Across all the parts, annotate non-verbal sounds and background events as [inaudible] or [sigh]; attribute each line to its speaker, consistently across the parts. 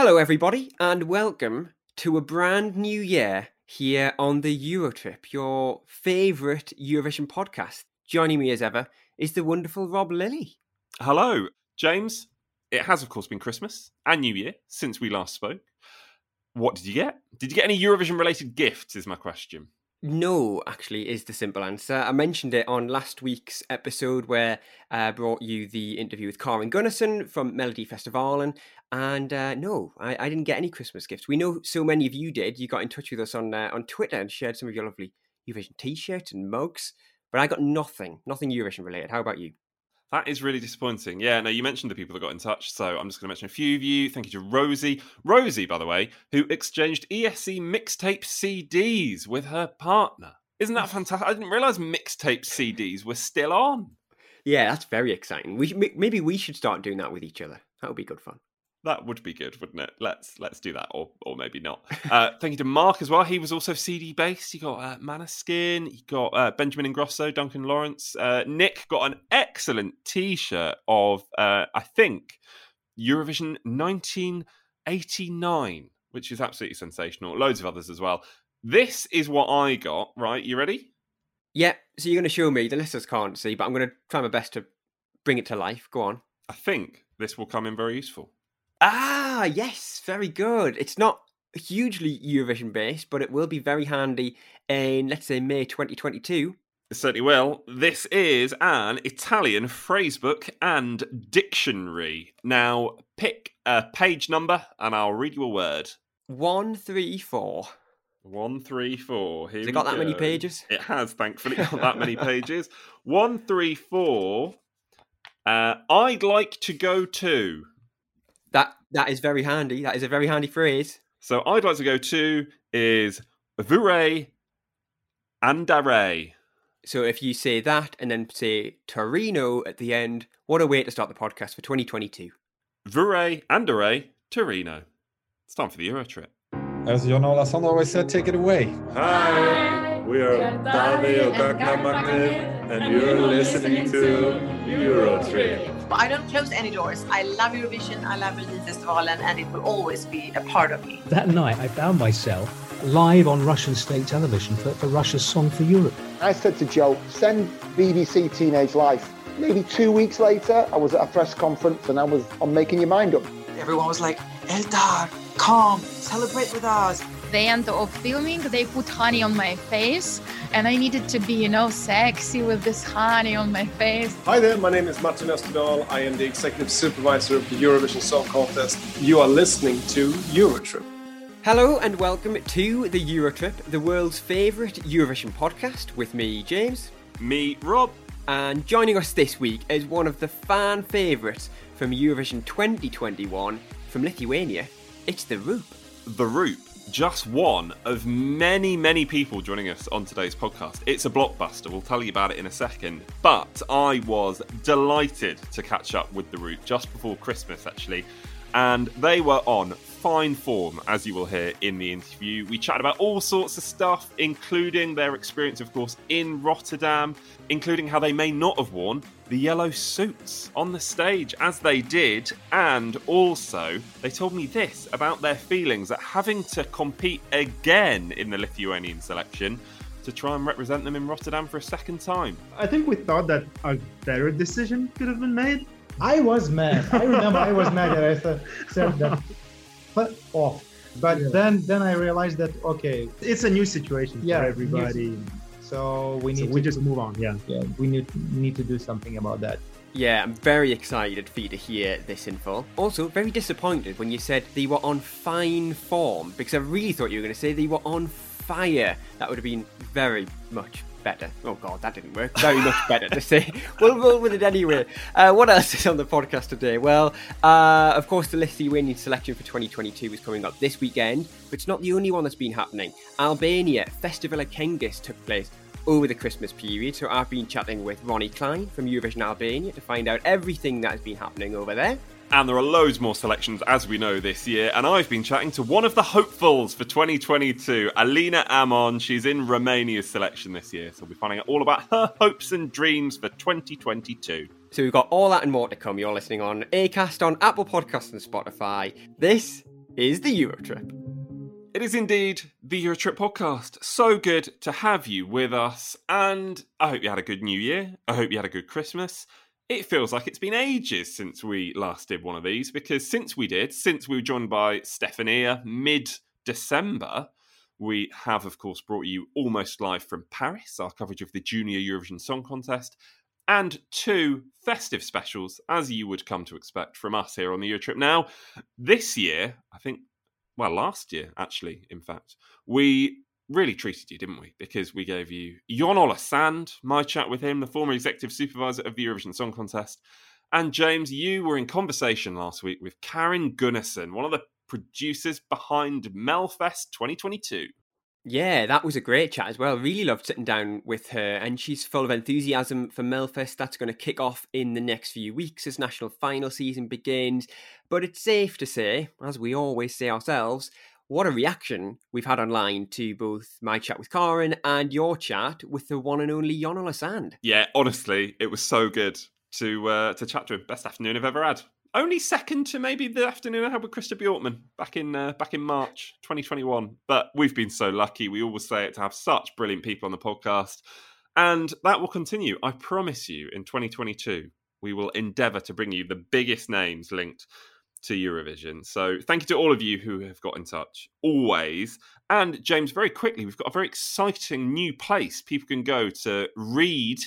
Speaker 1: Hello, everybody, and welcome to a brand new year here on the Eurotrip, your favourite Eurovision podcast. Joining me as ever is the wonderful Rob Lilly.
Speaker 2: Hello, James. It has, of course, been Christmas and New Year since we last spoke. What did you get? Did you get any Eurovision related gifts? Is my question.
Speaker 1: No, actually, is the simple answer. I mentioned it on last week's episode where I brought you the interview with Karin Gunnarsson from Melodifestivalen. And uh, no, I, I, didn't get any Christmas gifts. We know so many of you did. You got in touch with us on uh, on Twitter and shared some of your lovely Eurovision t shirts and mugs. But I got nothing, nothing Eurovision related. How about you?
Speaker 2: That is really disappointing. Yeah, no, you mentioned the people that got in touch, so I'm just going to mention a few of you. Thank you to Rosie. Rosie, by the way, who exchanged ESC mixtape CDs with her partner. Isn't that [laughs] fantastic? I didn't realize mixtape CDs were still on.
Speaker 1: Yeah, that's very exciting. We maybe we should start doing that with each other. That would be good fun.
Speaker 2: That would be good, wouldn't it? Let's let's do that, or or maybe not. Uh, [laughs] thank you to Mark as well. He was also CD based. He got uh, Måneskin. He got uh, Benjamin Ingrosso, Duncan Lawrence. Uh, Nick got an excellent T-shirt of uh, I think Eurovision 1989, which is absolutely sensational. Loads of others as well. This is what I got. Right, you ready?
Speaker 1: Yeah. So you're going to show me. The listeners can't see, but I'm going to try my best to bring it to life. Go on.
Speaker 2: I think this will come in very useful.
Speaker 1: Ah, yes, very good. It's not hugely Eurovision based, but it will be very handy in, let's say, May 2022.
Speaker 2: It certainly will. This is an Italian phrasebook and dictionary. Now, pick a page number and I'll read you a word.
Speaker 1: One, three, four.
Speaker 2: One, three, four. Here
Speaker 1: has it got
Speaker 2: go.
Speaker 1: that many pages?
Speaker 2: It has, thankfully, got that many [laughs] pages. One, three, four. Uh, I'd like to go to.
Speaker 1: That that is very handy. That is a very handy phrase.
Speaker 2: So I'd like to go to is Vure Andare.
Speaker 1: So if you say that and then say Torino at the end, what a way to start the podcast for 2022.
Speaker 2: Vure Andare Torino. It's time for the Euro trip.
Speaker 3: As Jon Ola Sand always said, take it away.
Speaker 4: Hi, we are Tadeo Magnet, and you're listening to Eurotrip.
Speaker 5: I don't close any doors. I love Eurovision, I love Melodifestivalen, and it will always be a part of me.
Speaker 6: That night, I found myself live on Russian state television for, for Russia's Song for Europe.
Speaker 7: I said to Joe, send BBC Teenage Life. Maybe two weeks later, I was at a press conference and I was on Making Your Mind Up.
Speaker 8: Everyone was like, Eldar, come, celebrate with us
Speaker 9: the end of filming, they put honey on my face, and I needed to be, you know, sexy with this honey on my face.
Speaker 10: Hi there, my name is Martin Österdahl. I am the executive supervisor of the Eurovision Song Contest. You are listening to Eurotrip.
Speaker 1: Hello and welcome to the Eurotrip, the world's favourite Eurovision podcast, with me, James.
Speaker 2: Me, Rob.
Speaker 1: And joining us this week is one of the fan favourites from Eurovision 2021 from Lithuania. It's the Roop.
Speaker 2: The Roop just one of many, many people joining us on today's podcast. It's a blockbuster. We'll tell you about it in a second. But I was delighted to catch up with The Roop just before Christmas, actually. And they were on fine form, as you will hear in the interview. We chatted about all sorts of stuff, including their experience, of course, in Rotterdam, including how they may not have worn the yellow suits on the stage as they did. And also, they told me this about their feelings at having to compete again in the Lithuanian selection to try and represent them in Rotterdam for a second time.
Speaker 11: I think we thought that a better decision could have been made.
Speaker 12: I was mad. I remember I was mad that I said, said that but off. But yeah. then then I realized that okay,
Speaker 11: it's a new situation yeah, for everybody.
Speaker 12: So we need
Speaker 11: so we
Speaker 12: to
Speaker 11: just move on. Yeah,
Speaker 12: yeah, we need need to do something about that.
Speaker 1: Yeah, I'm very excited for you to hear this info. Also, very disappointed when you said they were on fine form because I really thought you were going to say they were on fire. That would have been very much better. Oh god, that didn't work. Very much better to say. [laughs] We'll roll with it anyway. Uh, what else is on the podcast today? Well, uh, of course, the Lithuanian selection for 2022 is coming up this weekend, but it's not the only one that's been happening. Albania Festivali i Këngës took place over the Christmas period, so I've been chatting with Roni Klein from Eurovision Albania to find out everything that has been happening over there.
Speaker 2: And there are loads more selections, as we know, this year. And I've been chatting to one of the hopefuls for 2022, Alina Amon. She's in Romania's selection this year. So we'll be finding out all about her hopes and dreams for 2022.
Speaker 1: So we've got all that and more to come. You're listening on Acast, on Apple Podcasts, and Spotify. This is the Eurotrip.
Speaker 2: It is indeed the Eurotrip podcast. So good to have you with us. And I hope you had a good new year. I hope you had a good Christmas it feels like it's been ages since we last did one of these because since we did, since we were joined by Stefania mid December, we have, of course, brought you almost live from Paris, our coverage of the Junior Eurovision Song Contest, and two festive specials, as you would come to expect from us here on the Eurotrip. Now, this year, I think, well, last year, actually, in fact, we really treated you, didn't we? Because we gave you Jon Ola Sand, my chat with him, the former executive supervisor of the Eurovision Song Contest. And James, you were in conversation last week with Karin Gunnarsson, one of the producers behind Melfest 2022.
Speaker 1: Yeah, that was a great chat as well. Really loved sitting down with her, and she's full of enthusiasm for Melfest. That's going to kick off in the next few weeks as national final season begins. But it's safe to say, as we always say ourselves, what a reaction we've had online to both my chat with Karin and your chat with the one and only Jon Ola Sand.
Speaker 2: Yeah, honestly, it was so good to uh, to chat to him. Best afternoon I've ever had. Only second to maybe the afternoon I had with Christer Björkman back in uh, back in March 2021. But we've been so lucky. We always say it to have such brilliant people on the podcast, and that will continue. I promise you, in 2022, we will endeavour to bring you the biggest names linked to Eurovision. So thank you to all of you who have got in touch always. And James, very quickly, we've got a very exciting new place people can go to read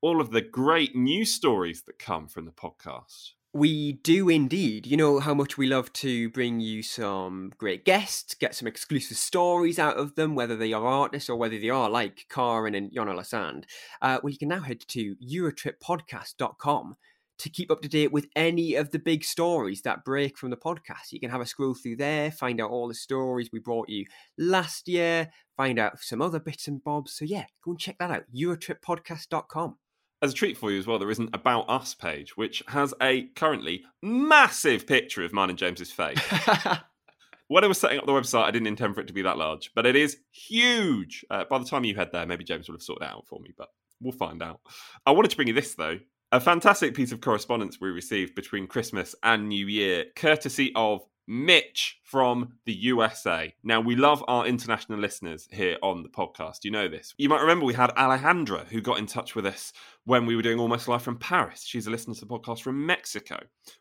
Speaker 2: all of the great news stories that come from the podcast.
Speaker 1: We do indeed. You know how much we love to bring you some great guests, get some exclusive stories out of them, whether they are artists or whether they are like Karin and Jon Ola Sand. Uh, well, you can now head to eurotrippodcast.com to keep up to date with any of the big stories that break from the podcast. You can have a scroll through there, find out all the stories we brought you last year, find out some other bits and bobs. So, yeah, go and check that out eurotrippodcast.com.
Speaker 2: As a treat for you as well, there is an About Us page, which has a currently massive picture of mine and James's face. [laughs] when I was setting up the website, I didn't intend for it to be that large, but it is huge. Uh, by the time you head there, maybe James will have sorted it out for me, but we'll find out. I wanted to bring you this, though, a fantastic piece of correspondence we received between Christmas and New Year, courtesy of Mitch from the USA. Now, we love our international listeners here on the podcast. You know this. You might remember we had Alejandra who got in touch with us when we were doing Almost Live from Paris. She's a listener to the podcast from Mexico.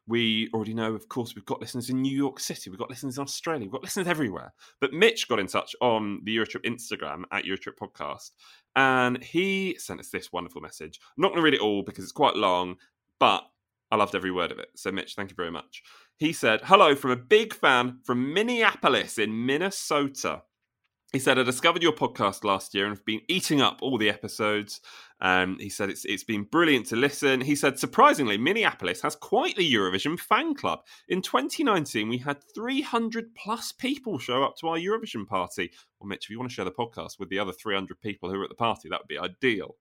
Speaker 2: We already know, of course, we've got listeners in New York City, we've got listeners in Australia, we've got listeners everywhere. But Mitch got in touch on the Eurotrip Instagram at Eurotrip Podcast, and he sent us this wonderful message. I'm not going to read it all because it's quite long, but I loved every word of it. So, Mitch, thank you very much. He said, Hello from a big fan from Minneapolis in Minnesota. He said, I discovered your podcast last year and have been eating up all the episodes. Um, he said it's it's been brilliant to listen. He said, surprisingly, Minneapolis has quite the Eurovision fan club. In 2019, we had 300 plus people show up to our Eurovision party. Well, Mitch, if you want to share the podcast with the other 300 people who were at the party, that would be ideal.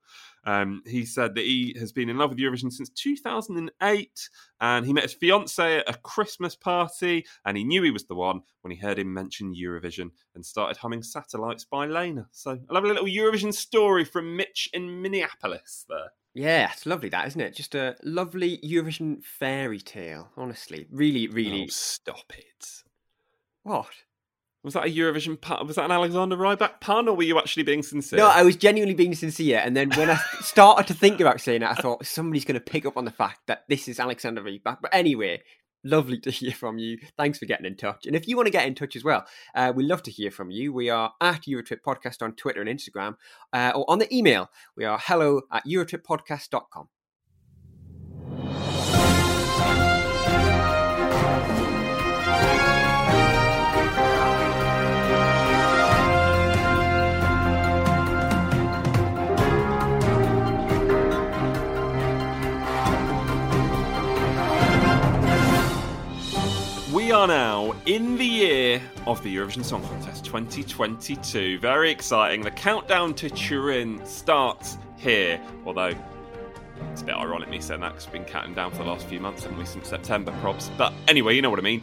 Speaker 2: Um, he said that he has been in love with Eurovision since 2008, and he met his fiance at a Christmas party, and he knew he was the one when he heard him mention Eurovision and started humming "Satellites" by Lena. So a lovely little Eurovision story from Mitch in Minneapolis. There.
Speaker 1: Yeah, it's lovely, that isn't it? Just a lovely Eurovision fairy tale. Honestly, really, really.
Speaker 2: Oh, stop it!
Speaker 1: What?
Speaker 2: Was that a Eurovision pun? Was that an Alexander Rybak pun, or were you actually being sincere?
Speaker 1: No, I was genuinely being sincere. And then when I [laughs] started to think about saying it, I thought somebody's going to pick up on the fact that this is Alexander Rybak. But anyway, lovely to [laughs] hear from you. Thanks for getting in touch. And if you want to get in touch as well, uh, we love to hear from you. We are at Eurotrip Podcast on Twitter and Instagram, uh, or on the email. We are hello at eurotrippodcast.com.
Speaker 2: are now in the year of the Eurovision Song Contest 2022. Very exciting. The countdown to Turin starts here, although it's a bit ironic me saying that because we've been counting down for the last few months, haven't we, since September, probs. But anyway, you know what I mean.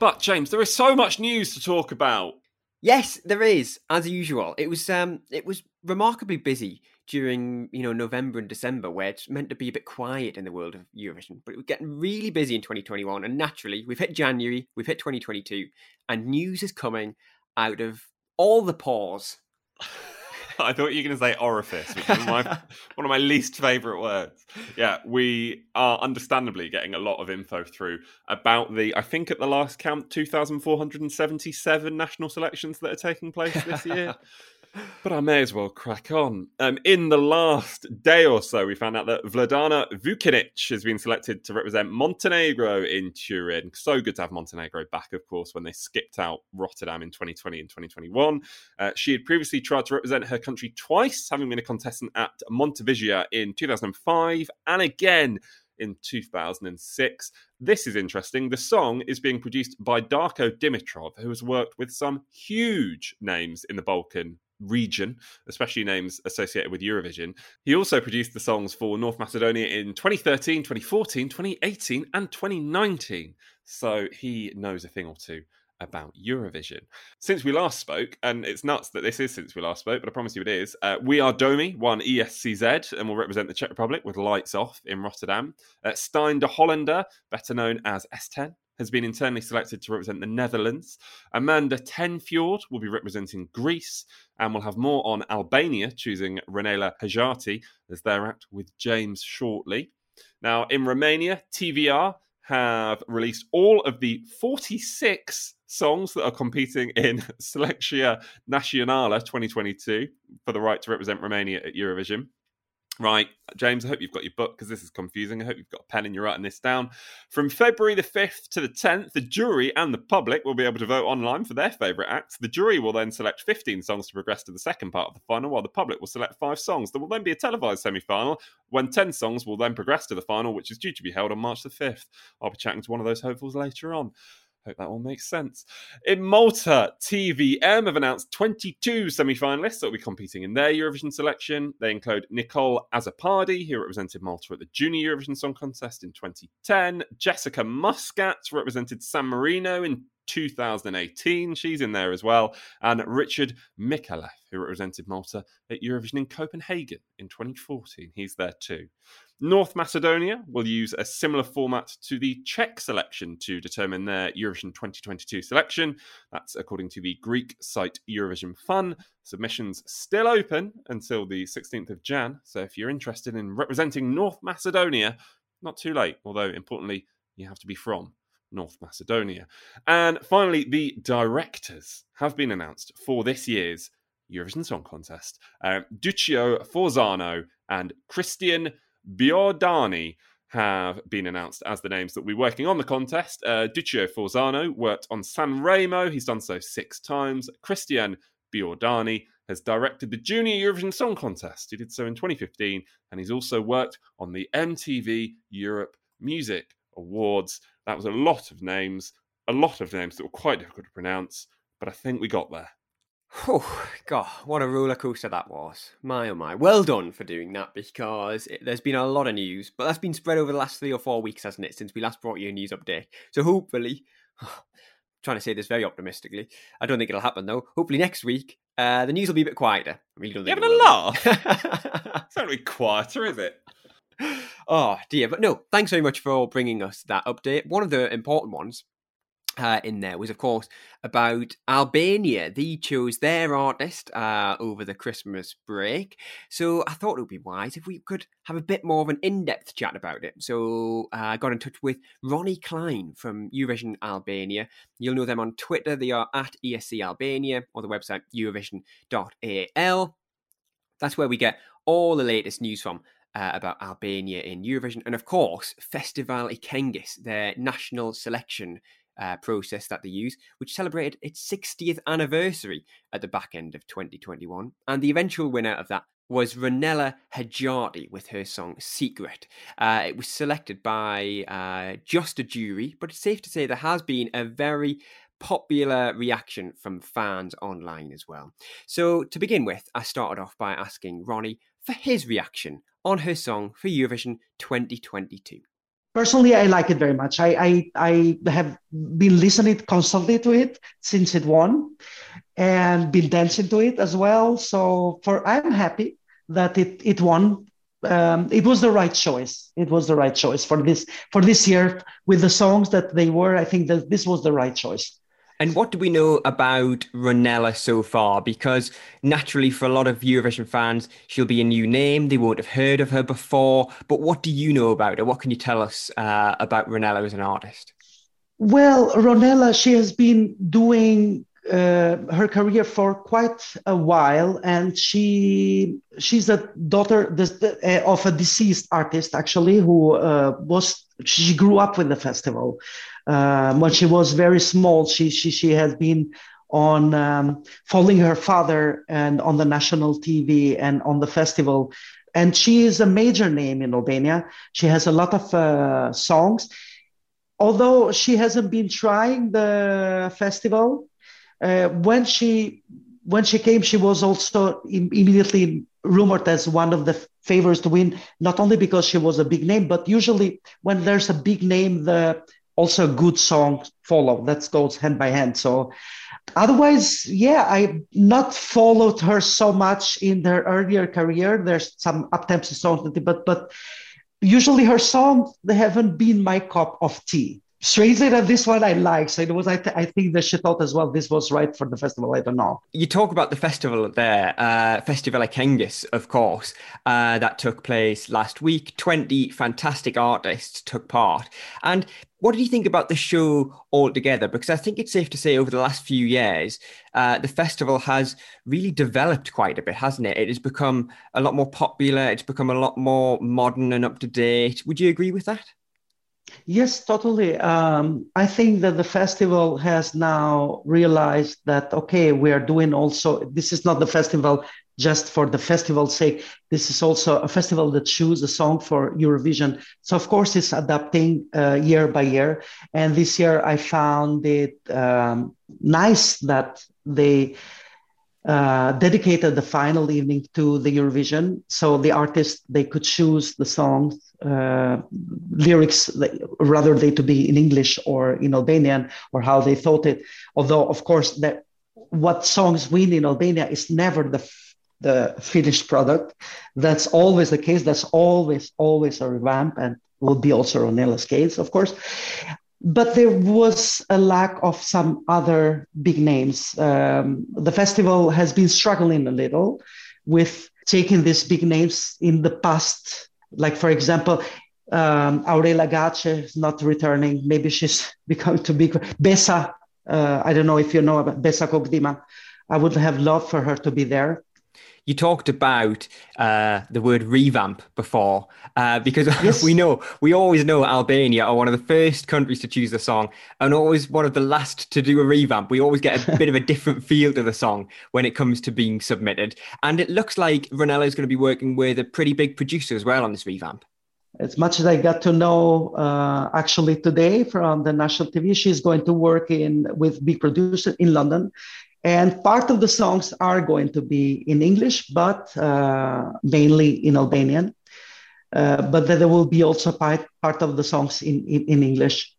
Speaker 2: But James, there is so much news to talk about.
Speaker 1: Yes, there is, as usual. It was um it was remarkably busy during, you know, November and December where it's meant to be a bit quiet in the world of Eurovision. But it was getting really busy in 2021 and naturally we've hit January, we've hit 2022 and news is coming out of all the pores. [laughs]
Speaker 2: I thought you were going to say orifice, which is my, [laughs] one of my least favourite words. Yeah, we are understandably getting a lot of info through about the, I think at the last count, 2,477 national selections that are taking place this year. [laughs] but I may as well crack on. Um, in the last day or so, we found out that Vladana Vučinić has been selected to represent Montenegro in Turin. So good to have Montenegro back, of course, when they skipped out Rotterdam in 2020 and 2021. Uh, she had previously tried to represent her country twice, having been a contestant at Montevizija in 2005 and again in 2006. This is interesting. The song is being produced by Darko Dimitrov, who has worked with some huge names in the Balkan region, especially names associated with Eurovision. He also produced the songs for North Macedonia in 2013, 2014, 2018, and 2019. So he knows a thing or two about Eurovision. Since we last spoke, and it's nuts that this is since we last spoke, but I promise you it is, uh, We Are Domi won ESCZ and will represent the Czech Republic with Lights Off in Rotterdam. Uh, Stien den Hollander, better known as S10, has been internally selected to represent the Netherlands. Amanda Tenfjord will be representing Greece, and we'll have more on Albania, choosing Ronela Hajati as their act with James shortly. Now, in Romania, TVR have released all of the 46 songs that are competing in [laughs] Selecția Națională 2022 for the right to represent Romania at Eurovision. Right, James, I hope you've got your book because this is confusing. I hope you've got a pen and you're writing this down. From February the 5th to the 10th, the jury and the public will be able to vote online for their favourite acts. The jury will then select 15 songs to progress to the second part of the final, while the public will select five songs. There will then be a televised semi final when 10 songs will then progress to the final, which is due to be held on March the 5th. I'll be chatting to one of those hopefuls later on. Hope that all makes sense. In Malta, TVM have announced 22 semi finalists that will be competing in their Eurovision selection. They include Nicole Azzopardi, who represented Malta at the Junior Eurovision Song Contest in 2010, Jessica Muscat, represented San Marino in 2018. She's in there as well. And Richard Micallef, who represented Malta at Eurovision in Copenhagen in 2014. He's there too. North Macedonia will use a similar format to the Czech selection to determine their Eurovision 2022 selection. That's according to the Greek site Eurovision Fun. Submissions still open until the 16th of Jan. So if you're interested in representing North Macedonia, not too late, although importantly, you have to be from North Macedonia. And finally, the directors have been announced for this year's Eurovision Song Contest. Uh, Duccio Forzano and Christian Biondani have been announced as the names that we're working on the contest. Uh, Duccio Forzano worked on San Remo. He's done so six times. Christian Biondani, has directed the Junior Eurovision Song Contest. He did so in 2015, and he's also worked on the MTV Europe Music Awards. That was a lot of names, a lot of names that were quite difficult to pronounce, but I think we got there.
Speaker 1: Oh, God, what a roller coaster that was. My oh my. Well done for doing that because it, there's been a lot of news, but that's been spread over the last three or four weeks, hasn't it, since we last brought you a news update. So hopefully, [sighs] trying to say this very optimistically, I don't think it'll happen though. Hopefully next week, uh, the news will be a bit quieter. I really don't think
Speaker 2: having
Speaker 1: it
Speaker 2: a laugh? [laughs] it's not really quieter, is it?
Speaker 1: Oh dear, but no, thanks very much for bringing us that update. One of the important ones uh, in there was, of course, about Albania. They chose their artist uh, over the Christmas break, so I thought it would be wise if we could have a bit more of an in-depth chat about it. So uh, I got in touch with Roni Klein from Eurovision Albania. You'll know them on Twitter. They are at ESC Albania or the website eurovision.al. That's where we get all the latest news from uh, about Albania in Eurovision. And of course, Festivali i Këngës, their national selection uh, process that they use, which celebrated its 60th anniversary at the back end of 2021. And the eventual winner of that was Ronela Hajati with her song Sekret. Uh, it was selected by uh, just a jury, but it's safe to say there has been a very popular reaction from fans online as well. So, to begin with, I started off by asking Roni for his reaction on her song for Eurovision 2022.
Speaker 13: Personally, I like it very much. I, I, I have been listening constantly to it since it won and been dancing to it as well. So for I'm happy that it, it won. Um, it was the right choice. It was the right choice for this for this year with the songs that they were. I think that this was the right choice.
Speaker 1: And what do we know about Ronela so far? Because naturally, for a lot of Eurovision fans, she'll be a new name. They won't have heard of her before. But what do you know about her? What can you tell us uh, about Ronela as an artist?
Speaker 13: Well, Ronela, she has been doing uh, her career for quite a while, and she she's a daughter uh, of a deceased artist actually who uh, was she grew up with the festival. Um, when she was very small, she she she has been on um, following her father and on the national TV and on the festival. And she is a major name in Albania. She has a lot of uh, songs. Although she hasn't been trying the festival, uh, when she when she came, she was also Im- immediately rumored as one of the favorites to win. Not only because she was a big name, but usually when there's a big name, the also a good songs follow. That goes hand by hand. So otherwise, yeah, I not followed her so much in her earlier career. There's some up-tempo songs, but but usually her songs they haven't been my cup of tea. Strangely that this one I like. So it was, I, th- I think that she thought as well this was right for the festival. I don't know.
Speaker 1: You talk about the festival there, uh, Festivali i Këngës, of course, uh, that took place last week. 20 fantastic artists took part. And what did you think about the show altogether? Because I think it's safe to say over the last few years, uh, the festival has really developed quite a bit, hasn't it? It has become a lot more popular. It's become a lot more modern and up to date. Would you agree with that?
Speaker 13: Yes, totally. Um, I think that the festival has now realized that, okay, we are doing also, this is not the festival just for the festival's sake. This is also a festival that chooses a song for Eurovision. So, of course, it's adapting uh, year by year. And this year I found it um, nice that they uh, dedicated the final evening to the Eurovision. So the artists, they could choose the songs uh, lyrics rather they to be in English or in Albanian or how they thought it. Although of course that what songs win in Albania is never the the finished product. That's always the case. That's always always a revamp and will be also Ronela's case, of course. But there was a lack of some other big names. Um, the festival has been struggling a little with taking these big names in the past like for example, um, Aurela Gaçe is not returning. Maybe she's [laughs] becoming too big. Besa, uh, I don't know if you know about Besa Kokëdhima. I would have loved for her to be there.
Speaker 1: You talked about uh, the word revamp before, uh, because [laughs] yes. we know we always know Albania are one of the first countries to choose the song and always one of the last to do a revamp. We always get a [laughs] bit of a different feel to the song when it comes to being submitted, and it looks like Ronela is going to be working with a pretty big producer as well on this revamp.
Speaker 13: As much as I got to know uh, actually today from the national TV, she's going to work in with big producer in London and part of the songs are going to be in English, but uh, mainly in Albanian. Uh, but there will be also part, part of the songs in, in, in English.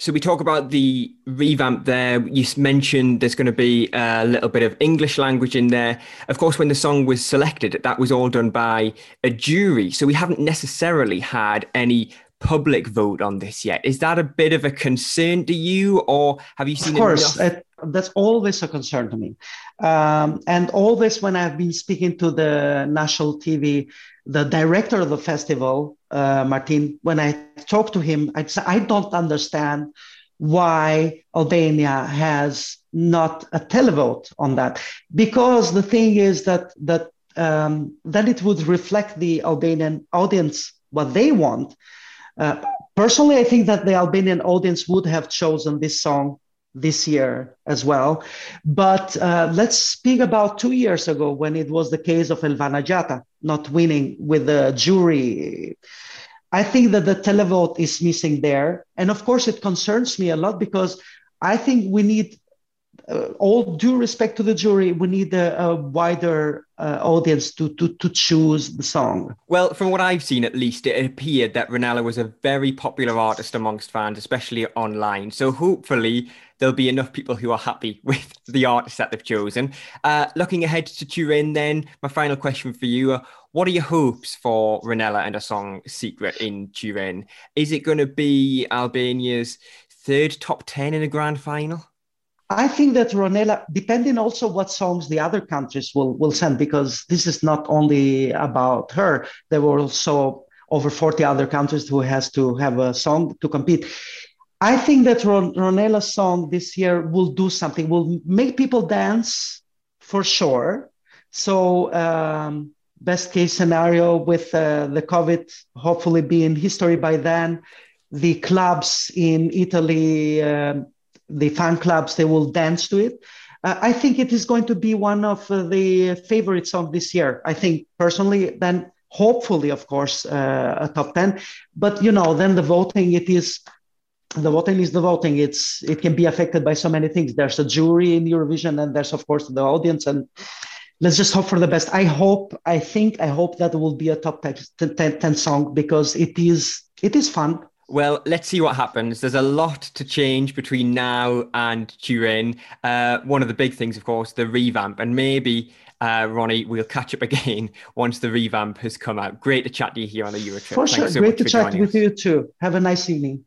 Speaker 1: So we talk about the revamp there. You mentioned there's going to be a little bit of English language in there. Of course, when the song was selected, that was all done by a jury. So we haven't necessarily had any public vote on this yet. Is that a bit of a concern to you, or have you seen?
Speaker 13: Of course, enough- that's always a concern to me. Um, and always when I've been speaking to the national TV, the director of the festival, uh, Martin, when I talk to him, I say, I don't understand why Albania has not a televote on that. Because the thing is that that um, then it would reflect the Albanian audience what they want. Uh, personally, I think that the Albanian audience would have chosen this song this year as well. But uh, let's speak about two years ago when it was the case of Elvana Gjata not winning with the jury. I think that the televote is missing there. And of course, it concerns me a lot because I think we need, uh, all due respect to the jury, we need a, a wider uh, audience to, to, to choose the song.
Speaker 1: Well, from what I've seen at least, it appeared that Ronela was a very popular artist amongst fans, especially online. So hopefully, there'll be enough people who are happy [laughs] with the artists that they've chosen. Uh, looking ahead to Turin, then, my final question for you. Uh, what are your hopes for Ronela and a song Sekret in Turin? Is it going to be Albania's third top 10 in a grand final?
Speaker 13: I think that Ronela, depending also what songs the other countries will, will send, because this is not only about her, there were also over 40 other countries who has to have a song to compete. I think that Ron- Ronela's song this year will do something, will make people dance for sure. So, um, best case scenario with uh, the COVID hopefully being history by then, the clubs in Italy, uh, the fan clubs, they will dance to it. Uh, I think it is going to be one of uh, the favorite songs this year. I think personally, then hopefully, of course, uh, a top 10. But, you know, then the voting, it is the voting is the voting. It's it can be affected by so many things. There's a jury in Eurovision, and there's of course the audience. And let's just hope for the best. I hope, I think, I hope that will be a top 10, 10, 10 song because it is it is fun.
Speaker 1: Well, let's see what happens. There's a lot to change between now and Turin. Uh, one of the big things, of course, the revamp, and maybe uh, Roni, we'll catch up again [laughs] once the revamp has come out. Great to chat to you here on the Euro trip.
Speaker 13: For sure. So Great to chat with us. you too. Have a nice evening.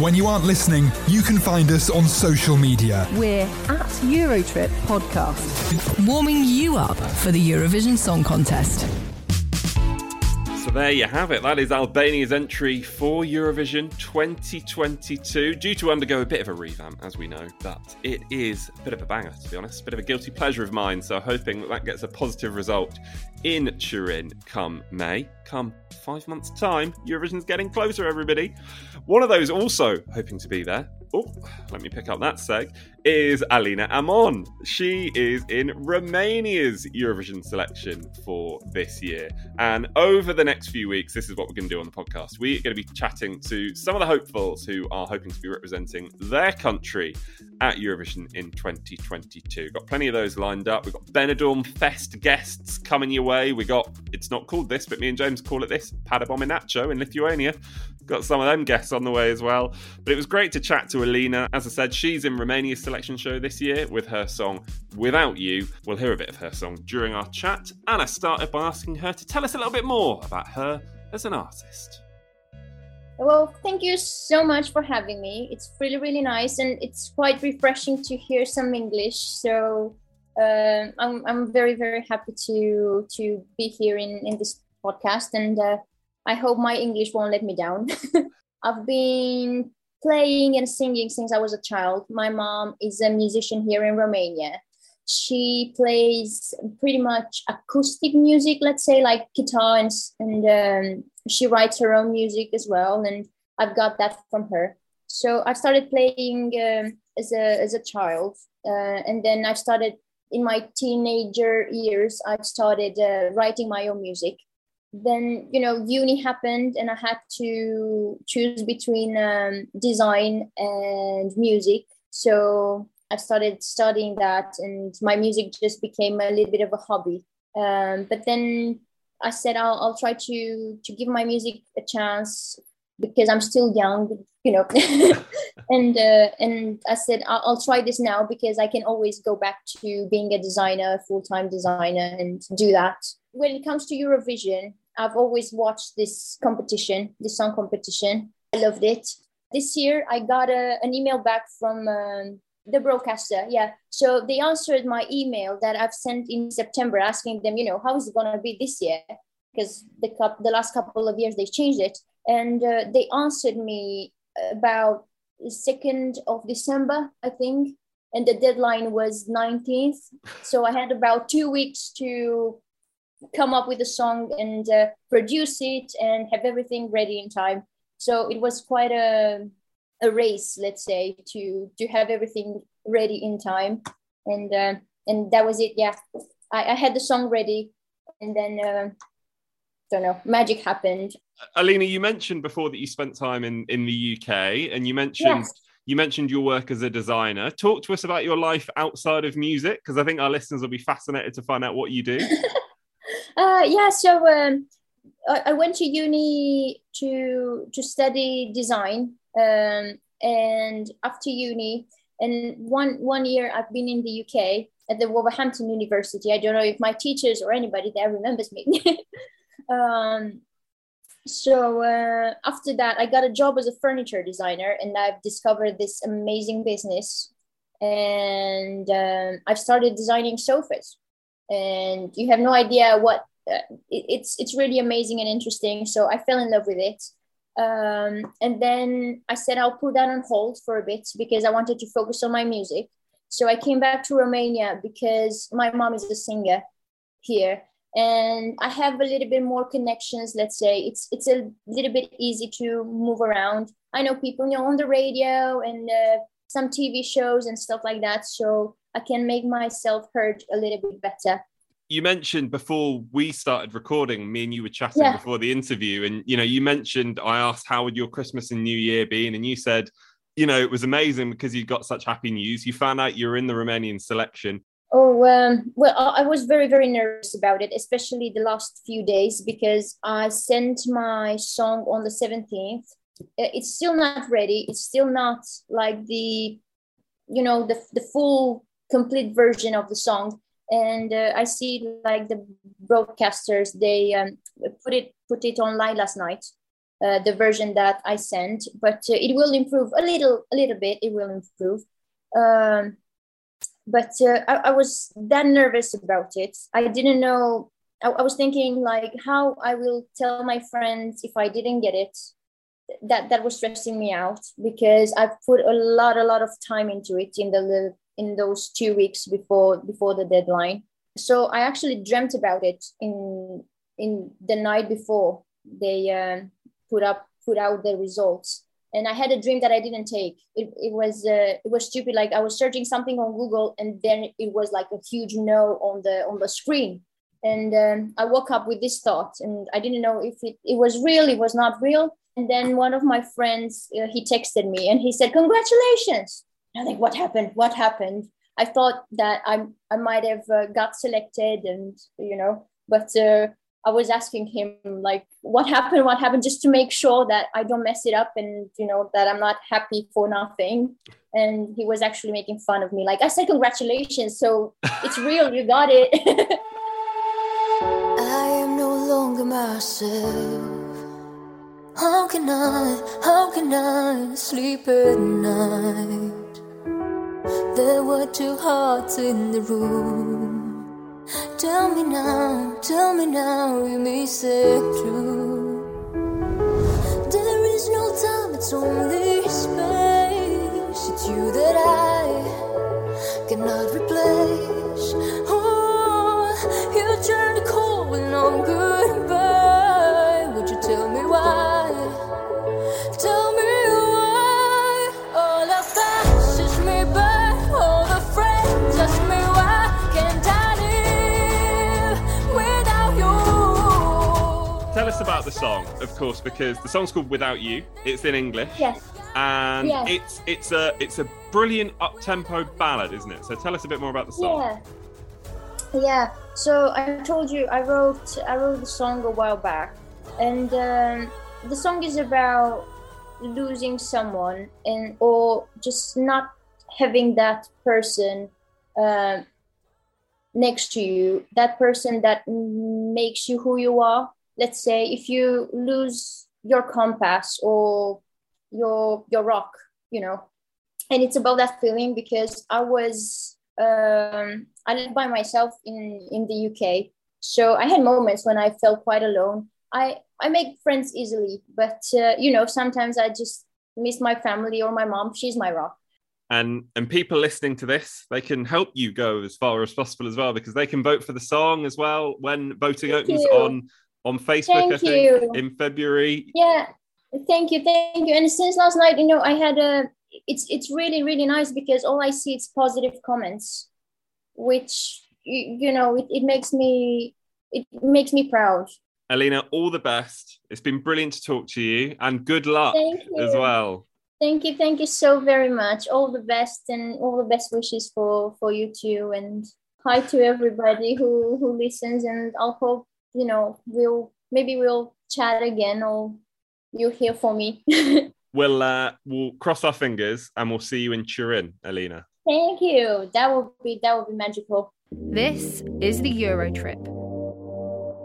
Speaker 14: When you aren't listening, you can find us on social media.
Speaker 15: We're at Eurotrip Podcast, warming you up for the Eurovision Song Contest.
Speaker 2: So there you have it. That is Albania's entry for Eurovision 2022. Due to undergo a bit of a revamp, as we know, but it is a bit of a banger, to be honest. A bit of a guilty pleasure of mine. So hoping that that gets a positive result in Turin come May. Come five months' time, Eurovision's getting closer, everybody. One of those also hoping to be there oh, let me pick up that seg, is Alina Amon. She is in Romania's Eurovision selection for this year. And over the next few weeks, this is what we're going to do on the podcast. We're going to be chatting to some of the hopefuls who are hoping to be representing their country at Eurovision in 2022. Got plenty of those lined up. We've got Benidorm Fest guests coming your way. We got, it's not called this, but me and James call it this, Pabandom iš naujo in Lithuania. Got some of them guests on the way as well. But it was great to chat to Alina. As I said, she's in Romania's selection show this year with her song Without You. We'll hear a bit of her song during our chat. And I started by asking her to tell us a little bit more about her as an artist.
Speaker 16: Well, thank you so much for having me. It's really, really nice, and it's quite refreshing to hear some English. So uh, I'm, I'm very, very happy to to be here in, in this podcast, and uh, I hope my English won't let me down. [laughs] I've been playing and singing since I was a child. My mom is a musician here in Romania. She plays pretty much acoustic music, let's say, like guitar, and, and um, she writes her own music as well. And I've got that from her. So I started playing um, as a as a child, uh, and then I started in my teenager years. I started uh, writing my own music then you know uni happened and i had to choose between um, design and music. So i started studying that and my music just became a little bit of a hobby. Um, but then i said I'll, I'll try to to give my music a chance because i'm still young you know. [laughs] And uh, and i said I'll, I'll try this now because i can always go back to being a designer full-time designer and do that. When it comes to eurovision I've always watched this competition, this song competition. I loved it. This year, I got a, an email back from um, the broadcaster. Yeah. So they answered my email that I've sent in September asking them, you know, how is it going to be this year? Because the, cup, the last couple of years they changed it. And uh, they answered me about the 2nd of December, I think. And the deadline was 19th. So I had about two weeks to come up with a song and uh, produce it and have everything ready in time. So it was quite a a race, let's say, to to have everything ready in time, and uh, and that was it. Yeah, I, I had the song ready, and then uh, don't know, magic happened.
Speaker 2: Alina, you mentioned before that you spent time in in the UK, and you mentioned. Yes. You mentioned your work as a designer. Talk to us about your life outside of music, because I think our listeners will be fascinated to find out what you do. [laughs]
Speaker 16: Uh, yeah, so um, I, I, went to uni to to study design, um, and after uni, and one one year I've been in the UK at the Wolverhampton University. I don't know if my teachers or anybody there remembers me. [laughs] um, so uh, after that, I got a job as a furniture designer, and I've discovered this amazing business, and um, I've started designing sofas and you have no idea what uh, it, it's it's really amazing and interesting so i fell in love with it. Um, and then i said i'll put that on hold for a bit because i wanted to focus on my music. So i came back to romania because my mom is a singer here and i have a little bit more connections let's say. It's it's a little bit easy to move around. I know people you know on the radio and uh, some tv shows and stuff like that so I can make myself heard a little bit better.
Speaker 2: You mentioned before we started recording, me and you were chatting yeah. before the interview, and you know, you mentioned I asked how would your Christmas and New Year been, and you said, you know, it was amazing because you got such happy news. You found out you were in the Romanian selection.
Speaker 16: Oh, um, well, I was very, very nervous about it, especially the last few days because I sent my song on the 17th. It's still not ready. It's still not like the, you know, the, the full complete version of the song. And uh, i see like the broadcasters they um, put it put it online last night uh, the version that i sent but uh, it will improve a little a little bit it will improve. Um, but uh, I, I, was that nervous about it. I didn't know I, I was thinking like how i will tell my friends if i didn't get it. That that was stressing me out because i've put a lot a lot of time into it in the in those two weeks before before the deadline. So I actually dreamt about it in in the night before they uh, put up put out the results, and I had a dream that I didn't take. It, it was uh, it was stupid. Like I was searching something on Google, and then it was like a huge no on the on the screen. And um, I woke up with this thought, and I didn't know if it, it was real, it was not real. And then one of my friends, uh, he texted me, and he said, "Congratulations!" And I think, what happened? What happened? I thought that I I might have uh, got selected, and you know, but uh, I was asking him like, what happened? What happened? Just to make sure that I don't mess it up, and you know that I'm not happy for nothing. And he was actually making fun of me. Like I said, congratulations. So [laughs] it's real. You got it.
Speaker 17: I am no longer myself. How can I, how can I sleep at night? There were two hearts in the room. Tell me now, tell me now, you may say true. There is no time, it's only space. It's you that I cannot replace. Oh, you turned cold with no goodbye.
Speaker 2: Song, of course, because the song's called "Without You." It's in English,
Speaker 16: yes.
Speaker 2: and
Speaker 16: Yes.
Speaker 2: it's it's a it's a brilliant up tempo ballad, isn't it? So tell us a bit more about the song.
Speaker 16: Yeah. Yeah. So I told you I wrote I wrote the song a while back, and um, the song is about losing someone and or just not having that person uh, next to you. That person that makes you who you are. Let's say if you lose your compass or your your rock, you know, and it's about that feeling because I was um, I lived by myself in in the UK, so I had moments when I felt quite alone. I I make friends easily, but uh, you know sometimes I just miss my family or my mom. She's my rock.
Speaker 2: And and people listening to this, they can help you go as far as possible as well because they can vote for the song as well when voting
Speaker 16: Thank
Speaker 2: opens
Speaker 16: you.
Speaker 2: on on Facebook.
Speaker 16: Thank
Speaker 2: I think
Speaker 16: you.
Speaker 2: in February.
Speaker 16: Yeah, thank you, thank you. And since last night, you know, I had a. It's it's really really nice because all I see is positive comments, which you, know it, it makes me it makes me proud.
Speaker 2: Alina, all the best. It's been brilliant to talk to you, and good luck as well.
Speaker 16: Thank you, thank you so very much. All the best and all the best wishes for for you too. And hi to everybody who who listens. And I'll hope you know we'll maybe we'll chat again or you'll hear from me. [laughs]
Speaker 2: We'll uh, we'll cross our fingers and we'll see you in Turin, Alina.
Speaker 16: thank you. That will be that will be magical.
Speaker 15: This is the Euro trip.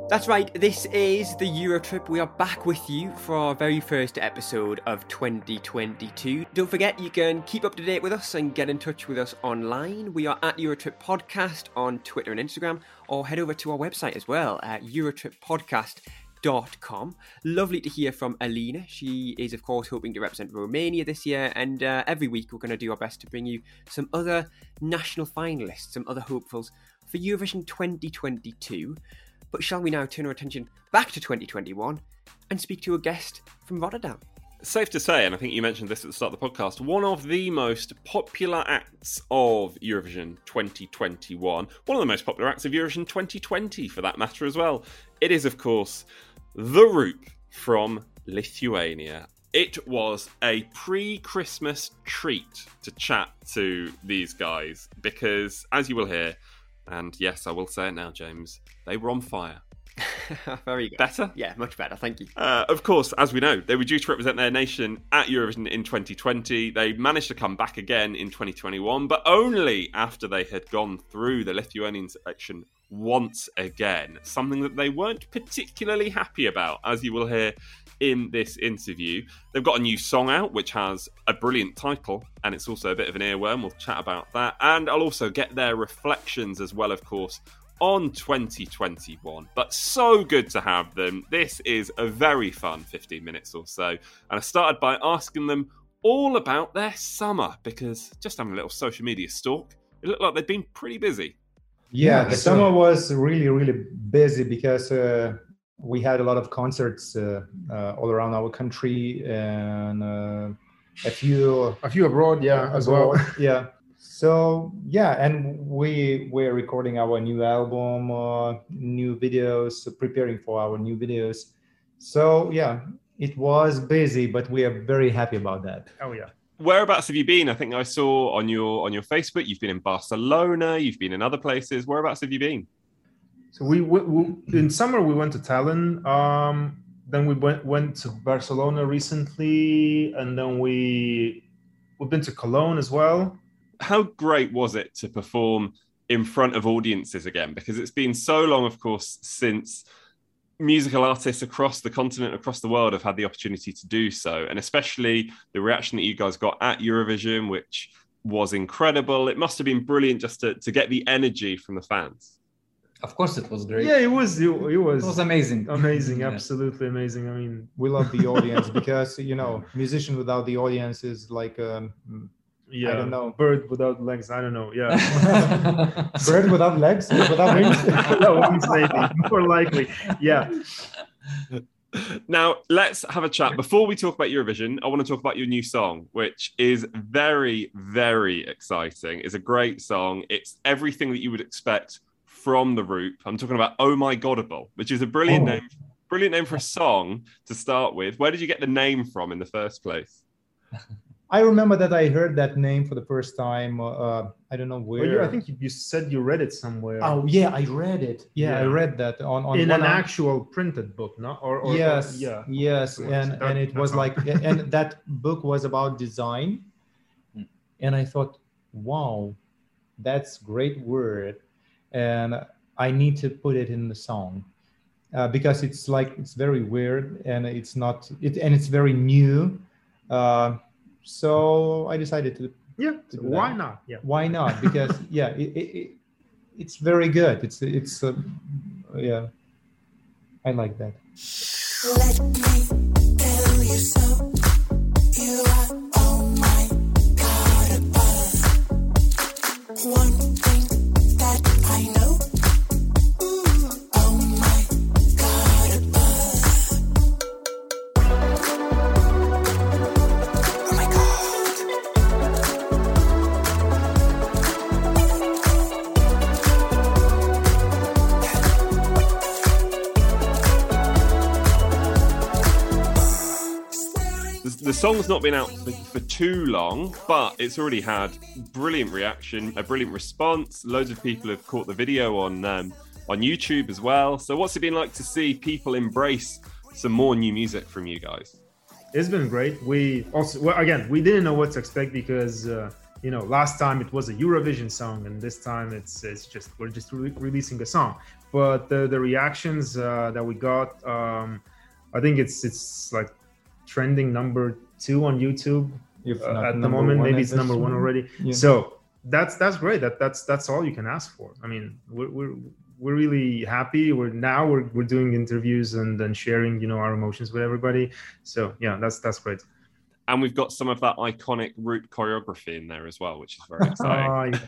Speaker 1: That's right, this is the Eurotrip. We are back with you for our very first episode of 2022. Don't forget, you can keep up to date with us and get in touch with us online. We are at Eurotrip Podcast on Twitter and Instagram, or head over to our website as well at eurotrippodcast.com. Lovely to hear from Alina. She is, of course, hoping to represent Romania this year, and uh, every week we're going to do our best to bring you some other national finalists, some other hopefuls for Eurovision 2022. But shall we now turn our attention back to 2021 and speak to a guest from Rotterdam?
Speaker 2: Safe to say, and I think you mentioned this at the start of the podcast, one of the most popular acts of Eurovision 2021, one of the most popular acts of Eurovision 2020 for that matter as well. It is, of course, The Roop from Lithuania. It was a pre Christmas treat to chat to these guys because, as you will hear, and yes, I will say it now, James, they were on fire. [laughs]
Speaker 1: Very good.
Speaker 2: Better?
Speaker 1: Yeah, much better. Thank you.
Speaker 2: Uh, of course, as we know, they were due to represent their nation at Eurovision in 2020. They managed to come back again in 2021, but only after they had gone through the Lithuanian selection once again, something that they weren't particularly happy about, as you will hear in this interview. They've got a new song out, which has a brilliant title, and it's also a bit of an earworm. We'll chat about that. And I'll also get their reflections as well, of course, on 2021. But so good to have them. This is a very fun 15 minutes or so. And I started by asking them all about their summer because just having a little social media stalk, it looked like they'd been pretty busy.
Speaker 11: Yeah, the summer was really, really busy because uh,
Speaker 18: we had a lot of concerts uh, uh, all around our country and uh, a few
Speaker 11: a few abroad, yeah, as well.
Speaker 18: yeah. [laughs] So yeah, and we we're recording our new album, uh, new videos, preparing for our new videos. So yeah, it was busy, but we are very happy about that.
Speaker 11: Oh yeah.
Speaker 2: Whereabouts have you been? I think I saw on your on your Facebook you've been in Barcelona, you've been in other places. Whereabouts have you been?
Speaker 11: So we, we, we in summer we went to Tallinn. Um, then we went went to Barcelona recently, and then we we've been to Cologne as well.
Speaker 2: How great was it to perform in front of audiences again? Because it's been so long, of course, since musical artists across the continent, across the world, have had the opportunity to do so, and especially the reaction that you guys got at Eurovision, which was incredible. It must have been brilliant just to, to get the energy from the fans.
Speaker 19: Of course, it was great.
Speaker 11: Yeah, it was. It, it was.
Speaker 19: It was amazing.
Speaker 11: Amazing, [laughs] yeah. absolutely amazing. I mean,
Speaker 18: we love the audience because you know, musician without the audience is like um,
Speaker 11: yeah,
Speaker 18: I don't know.
Speaker 11: Bird without legs. I don't know. Yeah. [laughs]
Speaker 18: Bird without legs, without [laughs] wings.
Speaker 11: no, wings maybe more likely. Yeah.
Speaker 2: Now let's have a chat. Before we talk about Eurovision, I want to talk about your new song, which is very, very exciting. It's a great song. It's everything that you would expect from the Roop. I'm talking about Oh My Godable, which is a brilliant oh. name, brilliant name for a song to start with. Where did you get the name from in the first place? [laughs]
Speaker 18: I remember that I heard that name for the first time. Uh, I don't know where.
Speaker 11: Well, you, I think you said you read it somewhere.
Speaker 18: Oh yeah, I read it. Yeah, yeah. I read that on, on
Speaker 11: in an actual printed book, no? Or, or
Speaker 18: yes,
Speaker 11: or, yeah,
Speaker 18: yes, and that, and it was [laughs] like, and that book was about design, hmm. and I thought, wow, that's great word and I need to put it in the song uh, because it's like it's very weird and it's not it and it's very new. Uh, so I decided to
Speaker 11: yeah. To why not?
Speaker 18: Yeah. Why not? Because [laughs] yeah, it, it, it, it's very good. It's it's uh, yeah. I like that.
Speaker 2: Song's not been out for, for, too long, but it's already had brilliant reaction, a brilliant response. Loads of people have caught the video on um, on YouTube as well. So, what's it been like to see people embrace some more new music from you guys?
Speaker 11: It's been great. We also, well, again, we didn't know what to expect because. Uh, you know, last time it was a Eurovision song, and this time it's it's just we're just re- releasing a song. But the the reactions uh, that we got, um, I think it's it's like trending number two on YouTube uh, at the moment. Maybe it's number one already. Yeah. So that's that's great. That that's that's all you can ask for. I mean, we're we're, we're really happy. We're now we're, we're doing interviews and then sharing you know our emotions with everybody. So yeah, that's that's great.
Speaker 2: And we've got some of that iconic Roop choreography in there as well, which is very [laughs] exciting.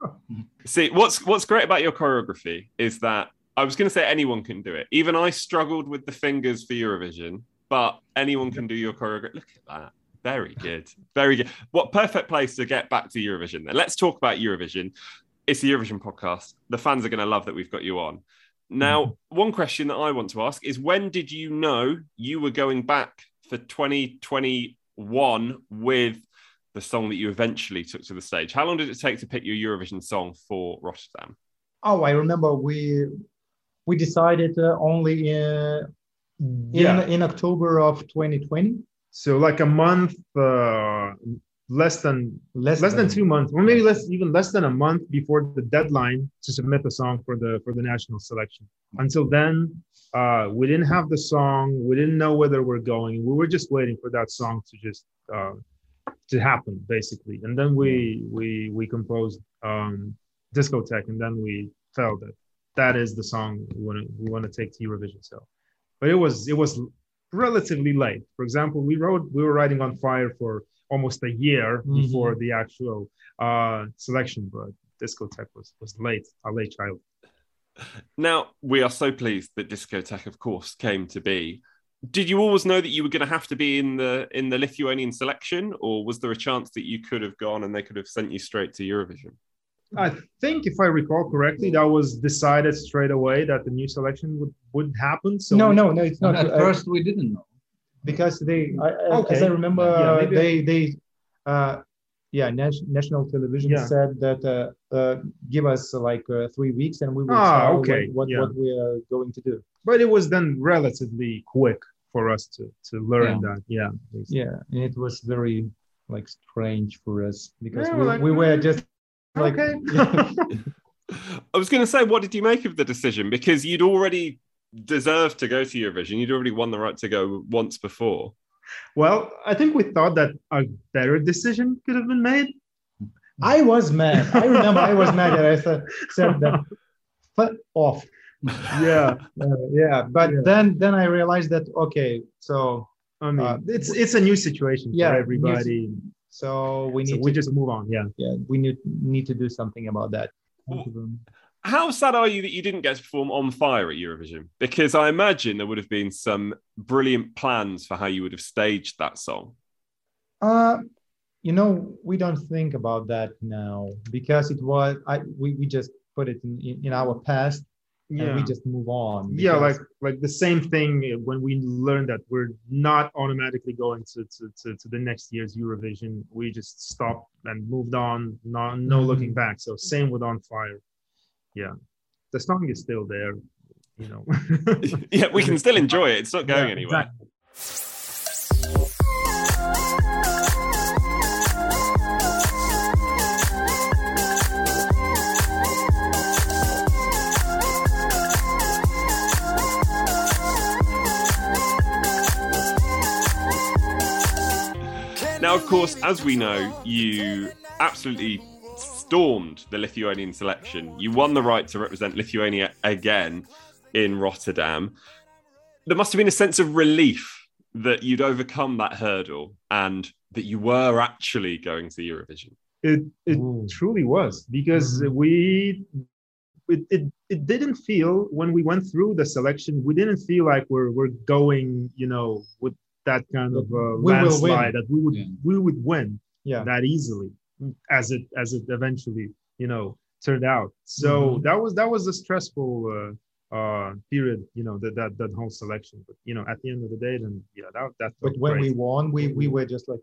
Speaker 2: [laughs] See, what's what's great about your choreography is that I was going to say anyone can do it. Even I struggled with the fingers for Eurovision, but anyone can do your choreography. Look at that. Very good. Very good. What perfect place to get back to Eurovision then. Let's talk about Eurovision. It's the Eurovision podcast. The fans are going to love that we've got you on. Now, mm-hmm. one question that I want to ask is when did you know you were going back for 2021 with the song that you eventually took to the stage? How long did it take to pick your Eurovision song for Rotterdam?
Speaker 18: Oh, I remember we we decided uh, only in
Speaker 11: yeah.
Speaker 18: in, in October of 2020.
Speaker 11: So like a month, uh, less than less, less than, than, two months, or maybe less even less than a month before the deadline to submit the song for the for the national selection. Until then, uh, we didn't have the song. We didn't know whether we're going. We were just waiting for that song to just uh, to happen, basically. And then we we we composed um, discotheque, and then we felt that that is the song we want to we want to take to Eurovision. So but it was it was relatively late. For example, we wrote we were writing on fire for almost a year mm-hmm. before the actual uh, selection, but discotheque was was late, a late child.
Speaker 2: Now we are so pleased that Discotheque, of course, came to be. Did you always know that you were going to have to be in the in the Lithuanian selection, or was there a chance that you could have gone and they could have sent you straight to Eurovision?
Speaker 11: I think, if I recall correctly, that was decided straight away that the new selection would would happen. So
Speaker 18: no, no, no, it's not.
Speaker 19: At
Speaker 18: uh,
Speaker 19: first, we didn't know.
Speaker 18: because they, I, I- as I remember,
Speaker 11: Yeah, maybe-
Speaker 18: they they, uh, yeah, national television
Speaker 11: Yeah.
Speaker 18: said that uh, uh, give us uh, like uh, three weeks and we will
Speaker 11: Ah,
Speaker 18: tell
Speaker 11: okay,
Speaker 18: what what,
Speaker 11: yeah.
Speaker 18: what we are going to do.
Speaker 11: but it was then relatively quick for us to to learn
Speaker 18: Yeah.
Speaker 11: that. Yeah. basically.
Speaker 18: Yeah, and it was very like strange for us because
Speaker 11: Yeah,
Speaker 18: we,
Speaker 11: like,
Speaker 18: we were
Speaker 11: mm,
Speaker 18: just like
Speaker 11: okay. [laughs]
Speaker 2: I was going to say, what did you make of the decision? Because you'd already deserved to go to Eurovision. You'd already won the right to go once before.
Speaker 11: Well, I think we thought that a better decision could have been made.
Speaker 18: I was mad. I remember I was mad that I said, said that fuck off.
Speaker 11: Yeah.
Speaker 18: Uh, yeah, but then then I realized that okay, so
Speaker 11: I mean,
Speaker 18: uh,
Speaker 11: it's it's a new situation
Speaker 18: yeah,
Speaker 11: for
Speaker 18: new-
Speaker 11: everybody.
Speaker 18: So we
Speaker 11: So
Speaker 18: need
Speaker 11: we
Speaker 18: to,
Speaker 11: just move on. Yeah.
Speaker 18: yeah we need need to do something about that. Thank you very much.
Speaker 2: How sad are you that you didn't get to perform on fire at Eurovision? Because I imagine there would have been some brilliant plans for how you would have staged that song.
Speaker 18: Uh, you know, we don't think about that now because it was I we, we just put it in, in, in our past and we
Speaker 11: Yeah.
Speaker 18: just move on.
Speaker 11: Yeah, like like the same thing when we learned that we're not automatically going to to, to, to the next year's Eurovision. We just stopped and moved on. No no
Speaker 18: Mhm.
Speaker 11: looking back. So same with On Fire. Yeah, the song is still there. You know. [laughs]
Speaker 2: yeah, we can still enjoy it. It's not going
Speaker 11: Yeah,
Speaker 2: anywhere.
Speaker 11: exactly.
Speaker 2: Now, of course, as we know, you absolutely stormed the Lithuanian selection. You won the right to represent Lithuania again in Rotterdam. There must have been a sense of relief that you'd overcome that hurdle and that you were actually going to Eurovision.
Speaker 11: It it truly was because mm-hmm. we it, it it didn't feel when we went through the selection we didn't feel like we're we're going you know with that kind of uh,
Speaker 18: We
Speaker 11: landslide that we would
Speaker 18: Yeah.
Speaker 11: we would win
Speaker 18: Yeah.
Speaker 11: that easily as it as it eventually you know turned out so
Speaker 18: Mhm.
Speaker 11: that was that was a stressful uh, uh period you know that that that whole selection but you know at the end of the day then yeah that that
Speaker 18: but when
Speaker 11: great.
Speaker 18: we won, we we were just like,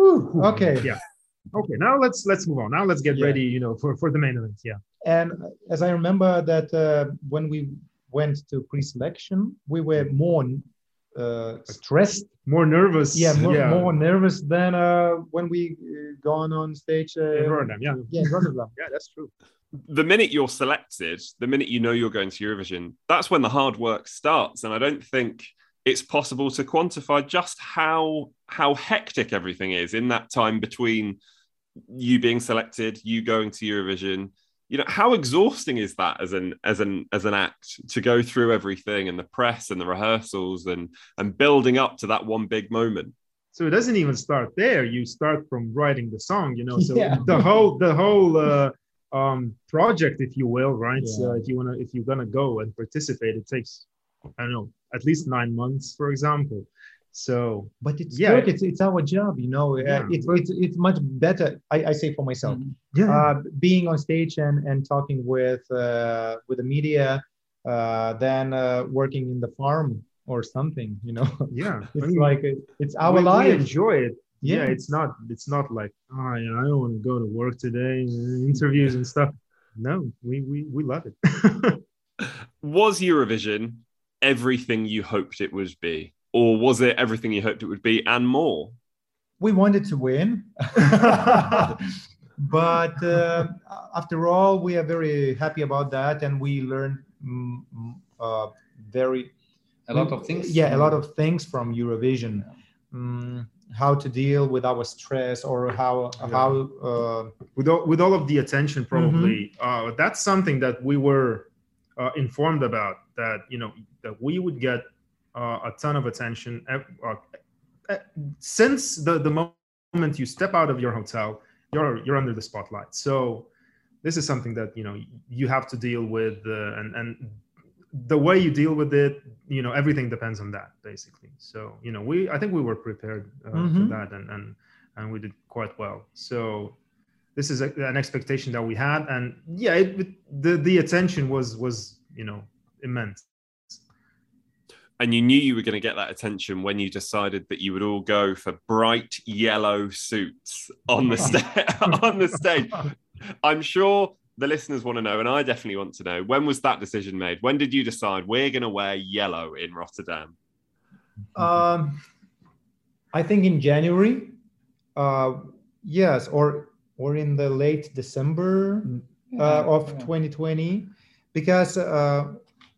Speaker 18: Ooh, okay.
Speaker 11: yeah okay now let's let's move on now let's get
Speaker 18: Yeah.
Speaker 11: ready you know for for the main event yeah
Speaker 18: And as I remember that uh, when we went to pre-selection, we were more uh, stressed,
Speaker 11: more nervous
Speaker 18: Yeah, more,
Speaker 11: yeah.
Speaker 18: more nervous than uh, when we uh, gone on stage. Uh,
Speaker 11: in Rotterdam, yeah
Speaker 18: Yeah, in Rotterdam. [laughs]
Speaker 11: yeah that's true
Speaker 2: the minute you're selected, the minute you know you're going to Eurovision, that's when the hard work starts. And I don't think it's possible to quantify just how how hectic everything is in that time between you being selected, you going to Eurovision. You know, how exhausting is that as an as an as an act to go through everything and the press and the rehearsals and and building up to that one big moment?
Speaker 11: so it doesn't even start there you start from writing the song you know so
Speaker 18: Yeah.
Speaker 11: the whole the whole uh, um project if you will right so if you want to if you're gonna go and participate it takes i don't know at least nine months for example so
Speaker 18: But it's
Speaker 11: Yeah.
Speaker 18: good. It's it's our job, you know. Uh,
Speaker 11: Yeah.
Speaker 18: it's it's it's much better. I, I say for myself,
Speaker 11: yeah
Speaker 18: uh, being on stage and and talking with uh, with the media uh, than uh, working in the farm or something. You know, [laughs]
Speaker 11: yeah
Speaker 18: it's
Speaker 11: I mean,
Speaker 18: like it, it's our
Speaker 11: we, we enjoy it yeah.
Speaker 18: Yeah.
Speaker 11: it's not it's not like oh yeah, i don't want to go to work today uh, interviews and stuff no we we, we love it [laughs]
Speaker 2: Was Eurovision everything you hoped it would be? Or was it everything you hoped it would be and more?
Speaker 18: we wanted to win, [laughs] but uh, after all, we are very happy about that, and we learned mm, mm, uh, very
Speaker 19: A lot of things.
Speaker 18: Yeah, a lot of things from Eurovision. Mm, how to deal with our stress or how how uh,
Speaker 11: with all, with all of the attention probably uh, that's something that we were uh, informed about that you know that we would get a ton of attention. Uh, uh, since the the moment you step out of your hotel you're you're under the spotlight. So this is something that you know you have to deal with uh, and and the way you deal with it you know everything depends on that basically. So you know we i think we were prepared uh,
Speaker 18: Mhm.
Speaker 11: for that and and and we did quite well. So this is a, an expectation that we had. And yeah it, it- the the attention was was you know immense
Speaker 2: And you knew you were going to get that attention when you decided that you would all go for bright yellow suits on the sta- [laughs] on the stage. I'm sure the listeners want to know, and I definitely want to know. When was that decision made? When did you decide we're going to wear yellow in Rotterdam?
Speaker 18: Um, I think in January. Uh, yes, or or in the late December uh, of 2020, because uh,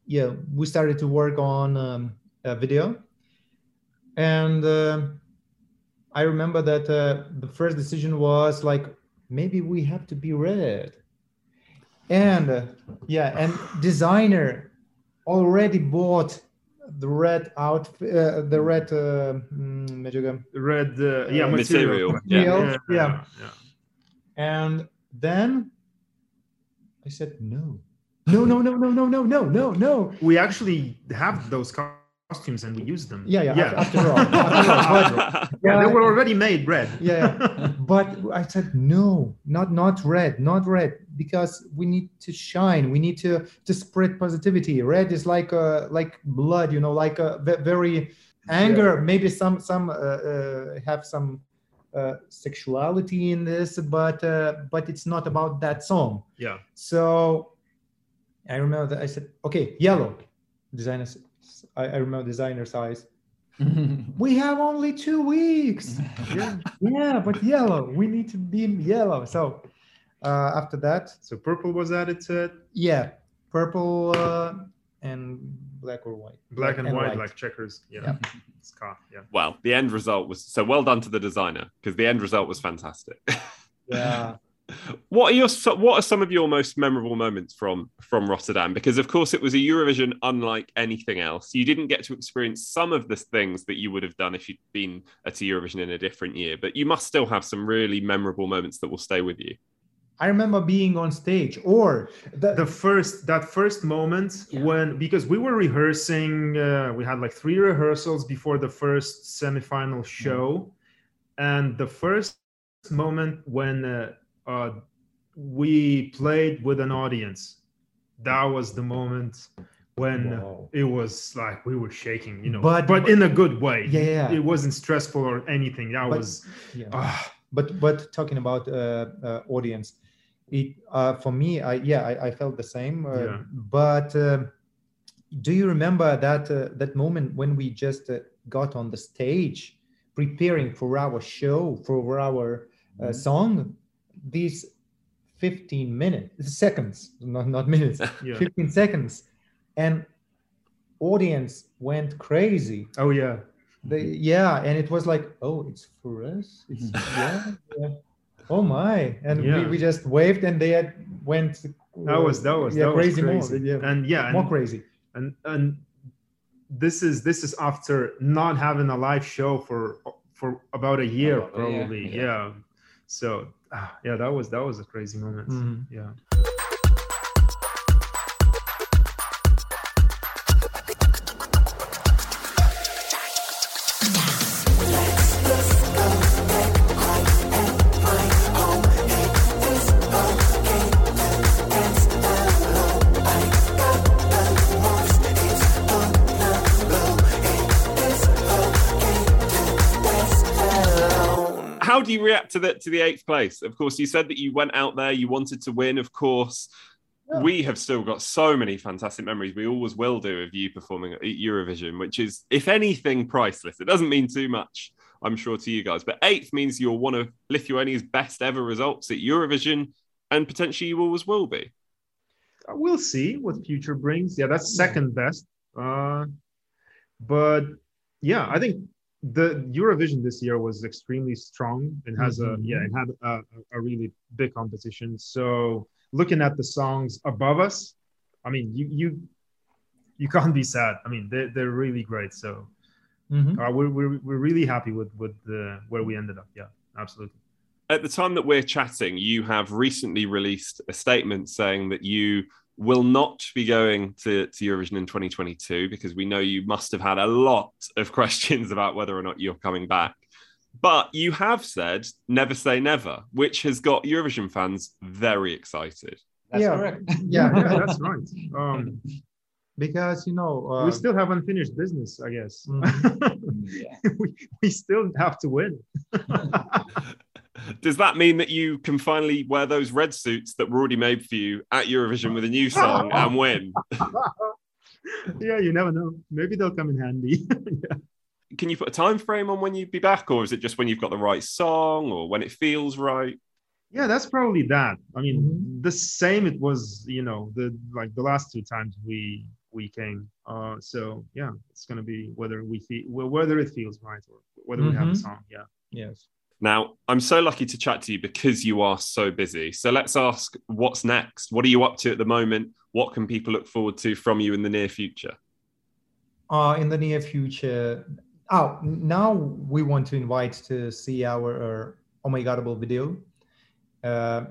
Speaker 18: yeah, we started to work on um, a video, and uh, I remember that uh, the first decision was like maybe we have to be red, and uh, yeah, and designer already bought the red outfit, uh, the red uh,
Speaker 11: red uh, yeah material,
Speaker 18: material,
Speaker 11: Yeah,
Speaker 18: yeah.
Speaker 11: yeah.
Speaker 18: And then I said no. No, no, no, no, no, no, no, no, no.
Speaker 11: we actually have those costumes and we use them
Speaker 18: Yeah, yeah.
Speaker 11: yeah
Speaker 18: af- After all, after all, but- [laughs]
Speaker 11: yeah they were already made red
Speaker 18: yeah, yeah. but I said no, not not red, not red, because we need to shine. We need to to spread positivity. Red is like uh like blood, you know, like a very anger. Maybe some some uh, uh, have some uh, sexuality in this, but uh, but it's not about that song.
Speaker 11: yeah
Speaker 18: So I remember that I said, okay, yellow. Designers, I, I remember designer size. [laughs] we have only two weeks. yeah, [laughs] yeah, but yellow. We need to be yellow. So uh, after that,
Speaker 11: so purple was added to it.
Speaker 18: yeah, purple uh, and black or white.
Speaker 11: black and, white, like checkers yeah,
Speaker 18: Yeah.
Speaker 11: Ska, yeah
Speaker 2: Well, the end result was so well done to the designer because the end result was fantastic. [laughs]
Speaker 18: Yeah.
Speaker 2: What are your what are some of your most memorable moments from from Rotterdam? Because of course it was a Eurovision unlike anything else. You didn't get to experience some of the things that you would have done if you'd been at a Eurovision in a different year, but you must still have some really memorable moments that will stay with you.
Speaker 18: I remember being on stage or the,
Speaker 11: the first that first moment when because we were rehearsing uh, we had like three rehearsals before the first semifinal show and the first moment when uh, uh, we played with an audience that was the moment when it was like we were shaking you know
Speaker 18: But-
Speaker 11: but, in a good way
Speaker 18: Yeah, yeah.
Speaker 11: it wasn't stressful or anything that
Speaker 18: But-
Speaker 11: was
Speaker 18: yeah.
Speaker 11: ah,
Speaker 18: but but talking about uh, uh, audience it uh, for me i yeah i, I felt the same uh,
Speaker 11: Yeah.
Speaker 18: but do you remember that uh, that moment when we just uh, got on the stage preparing for our show for our uh,
Speaker 11: Mhm.
Speaker 18: song these 15 minutes seconds not not minutes [laughs]
Speaker 11: Yeah.
Speaker 18: 15 seconds and audience went crazy.
Speaker 11: Oh yeah.
Speaker 18: They, yeah and it was like oh it's for us? It's mm-hmm. yeah, yeah. Oh my. And
Speaker 11: Yeah.
Speaker 18: we, we just waved and they had went
Speaker 11: that was that was
Speaker 18: yeah
Speaker 11: that was
Speaker 18: crazy,
Speaker 11: crazy,
Speaker 18: more yeah.
Speaker 11: And yeah
Speaker 18: more
Speaker 11: and-
Speaker 18: crazy.
Speaker 11: and and this is this is after not having a live show for for about a year oh,
Speaker 19: About a year,
Speaker 11: probably
Speaker 19: yeah.
Speaker 11: So ah, yeah that was that was a crazy moment
Speaker 18: Mhm.
Speaker 11: yeah
Speaker 2: How do you react to the to the eighth place? Of course, you said that you went out there, you wanted to win. Of course, we have still got so many fantastic memories. We always will do of you performing at Eurovision, which is, if anything, priceless. It doesn't mean too much, I'm sure, to you guys. But eighth means you're one of Lithuania's best ever results at Eurovision, and potentially you always will be.
Speaker 11: Uh, we'll see what future brings yeah that's second best uh but yeah i think the eurovision this year was extremely strong it has a
Speaker 18: Mhm.
Speaker 11: yeah it had a, a really big competition. So looking at the songs above us i mean you you you can't be sad. I mean they're, they're really great. So
Speaker 18: Mhm.
Speaker 11: uh, we're, we're, we're really happy with with the where we ended up. Yeah absolutely.
Speaker 2: At the time that we're chatting, you have recently released a statement saying that you will not be going to, to Eurovision in 2022 because we know you must have had a lot of [laughs] questions about whether or not you're coming back. But you have said never say never, which has got Eurovision fans very excited.
Speaker 19: That's
Speaker 12: yeah,
Speaker 19: correct. [laughs]
Speaker 12: yeah,
Speaker 11: yeah, [laughs] that's right. Um,
Speaker 12: because you know uh,
Speaker 11: we still have unfinished business, I guess.
Speaker 19: Yeah.
Speaker 11: we, we still have to win.
Speaker 2: Does that mean that you can finally wear those red suits that were already made for you at Eurovision with a new song [laughs] and win? [laughs]
Speaker 11: yeah, you never know. Maybe they'll come in handy. [laughs] yeah.
Speaker 2: Can you put a time frame on when you'd be back, or is it just when you've got the right song or when it feels right?
Speaker 11: Yeah, that's probably that. I mean,
Speaker 12: Mm-hmm.
Speaker 11: the same it was, you know, the like the last two times we we came. Uh, so yeah, it's gonna be whether we feel whether it feels right or whether we have a
Speaker 12: Mhm.
Speaker 11: song. Yeah.
Speaker 12: yes
Speaker 2: Now, I'm so lucky to chat to you because you are so busy. So let's ask what's next? What are you up to at the moment? What can people look forward to from you in the near future?
Speaker 18: uh, in the near future. Oh, now we want to invite to see our uh, Oh My Godable video. Uh,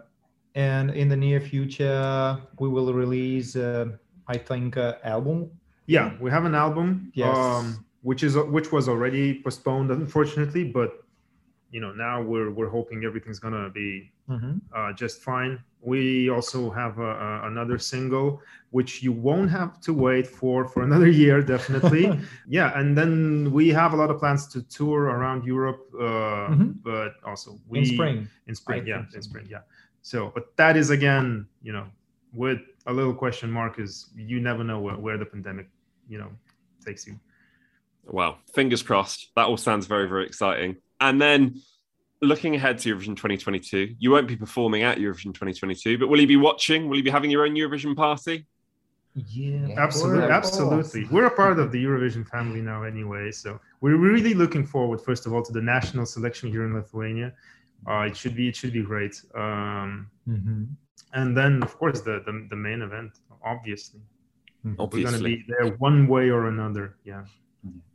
Speaker 18: and in the near future, we will release, uh, I think, uh, album.
Speaker 11: Yeah, we have an album.
Speaker 18: Yes.
Speaker 11: Um, which is which was already postponed, unfortunately, but you know now we're we're hoping everything's gonna be
Speaker 18: Mhm.
Speaker 11: uh, just fine. We also have a, a, another single, which you won't have to wait for for [laughs] another year, definitely. [laughs] yeah, and then we have a lot of plans to tour around Europe, uh,
Speaker 18: Mhm.
Speaker 11: but also we
Speaker 18: In spring.
Speaker 11: In spring,
Speaker 18: I
Speaker 11: yeah,
Speaker 18: so.
Speaker 11: in spring, yeah. So, but that is again, you know, with a little question mark, is you never know where, where the pandemic, you know, takes you.
Speaker 2: Wow, fingers crossed. That all sounds very, very exciting. And then looking ahead to Eurovision 2022, you won't be performing at Eurovision 2022, but will you be watching? Will you be having your own Eurovision party?
Speaker 18: Yeah,
Speaker 11: Absolutely, absolutely. We're a part of the Eurovision family now, anyway. So we're really looking forward, first of all, to the national selection here in Lithuania. Uh, it should be it should be great. Um,
Speaker 18: Mhm.
Speaker 11: and then, of course, the the, the main event, obviously. We're going to
Speaker 2: Obviously.
Speaker 11: be there one way or another. Yeah.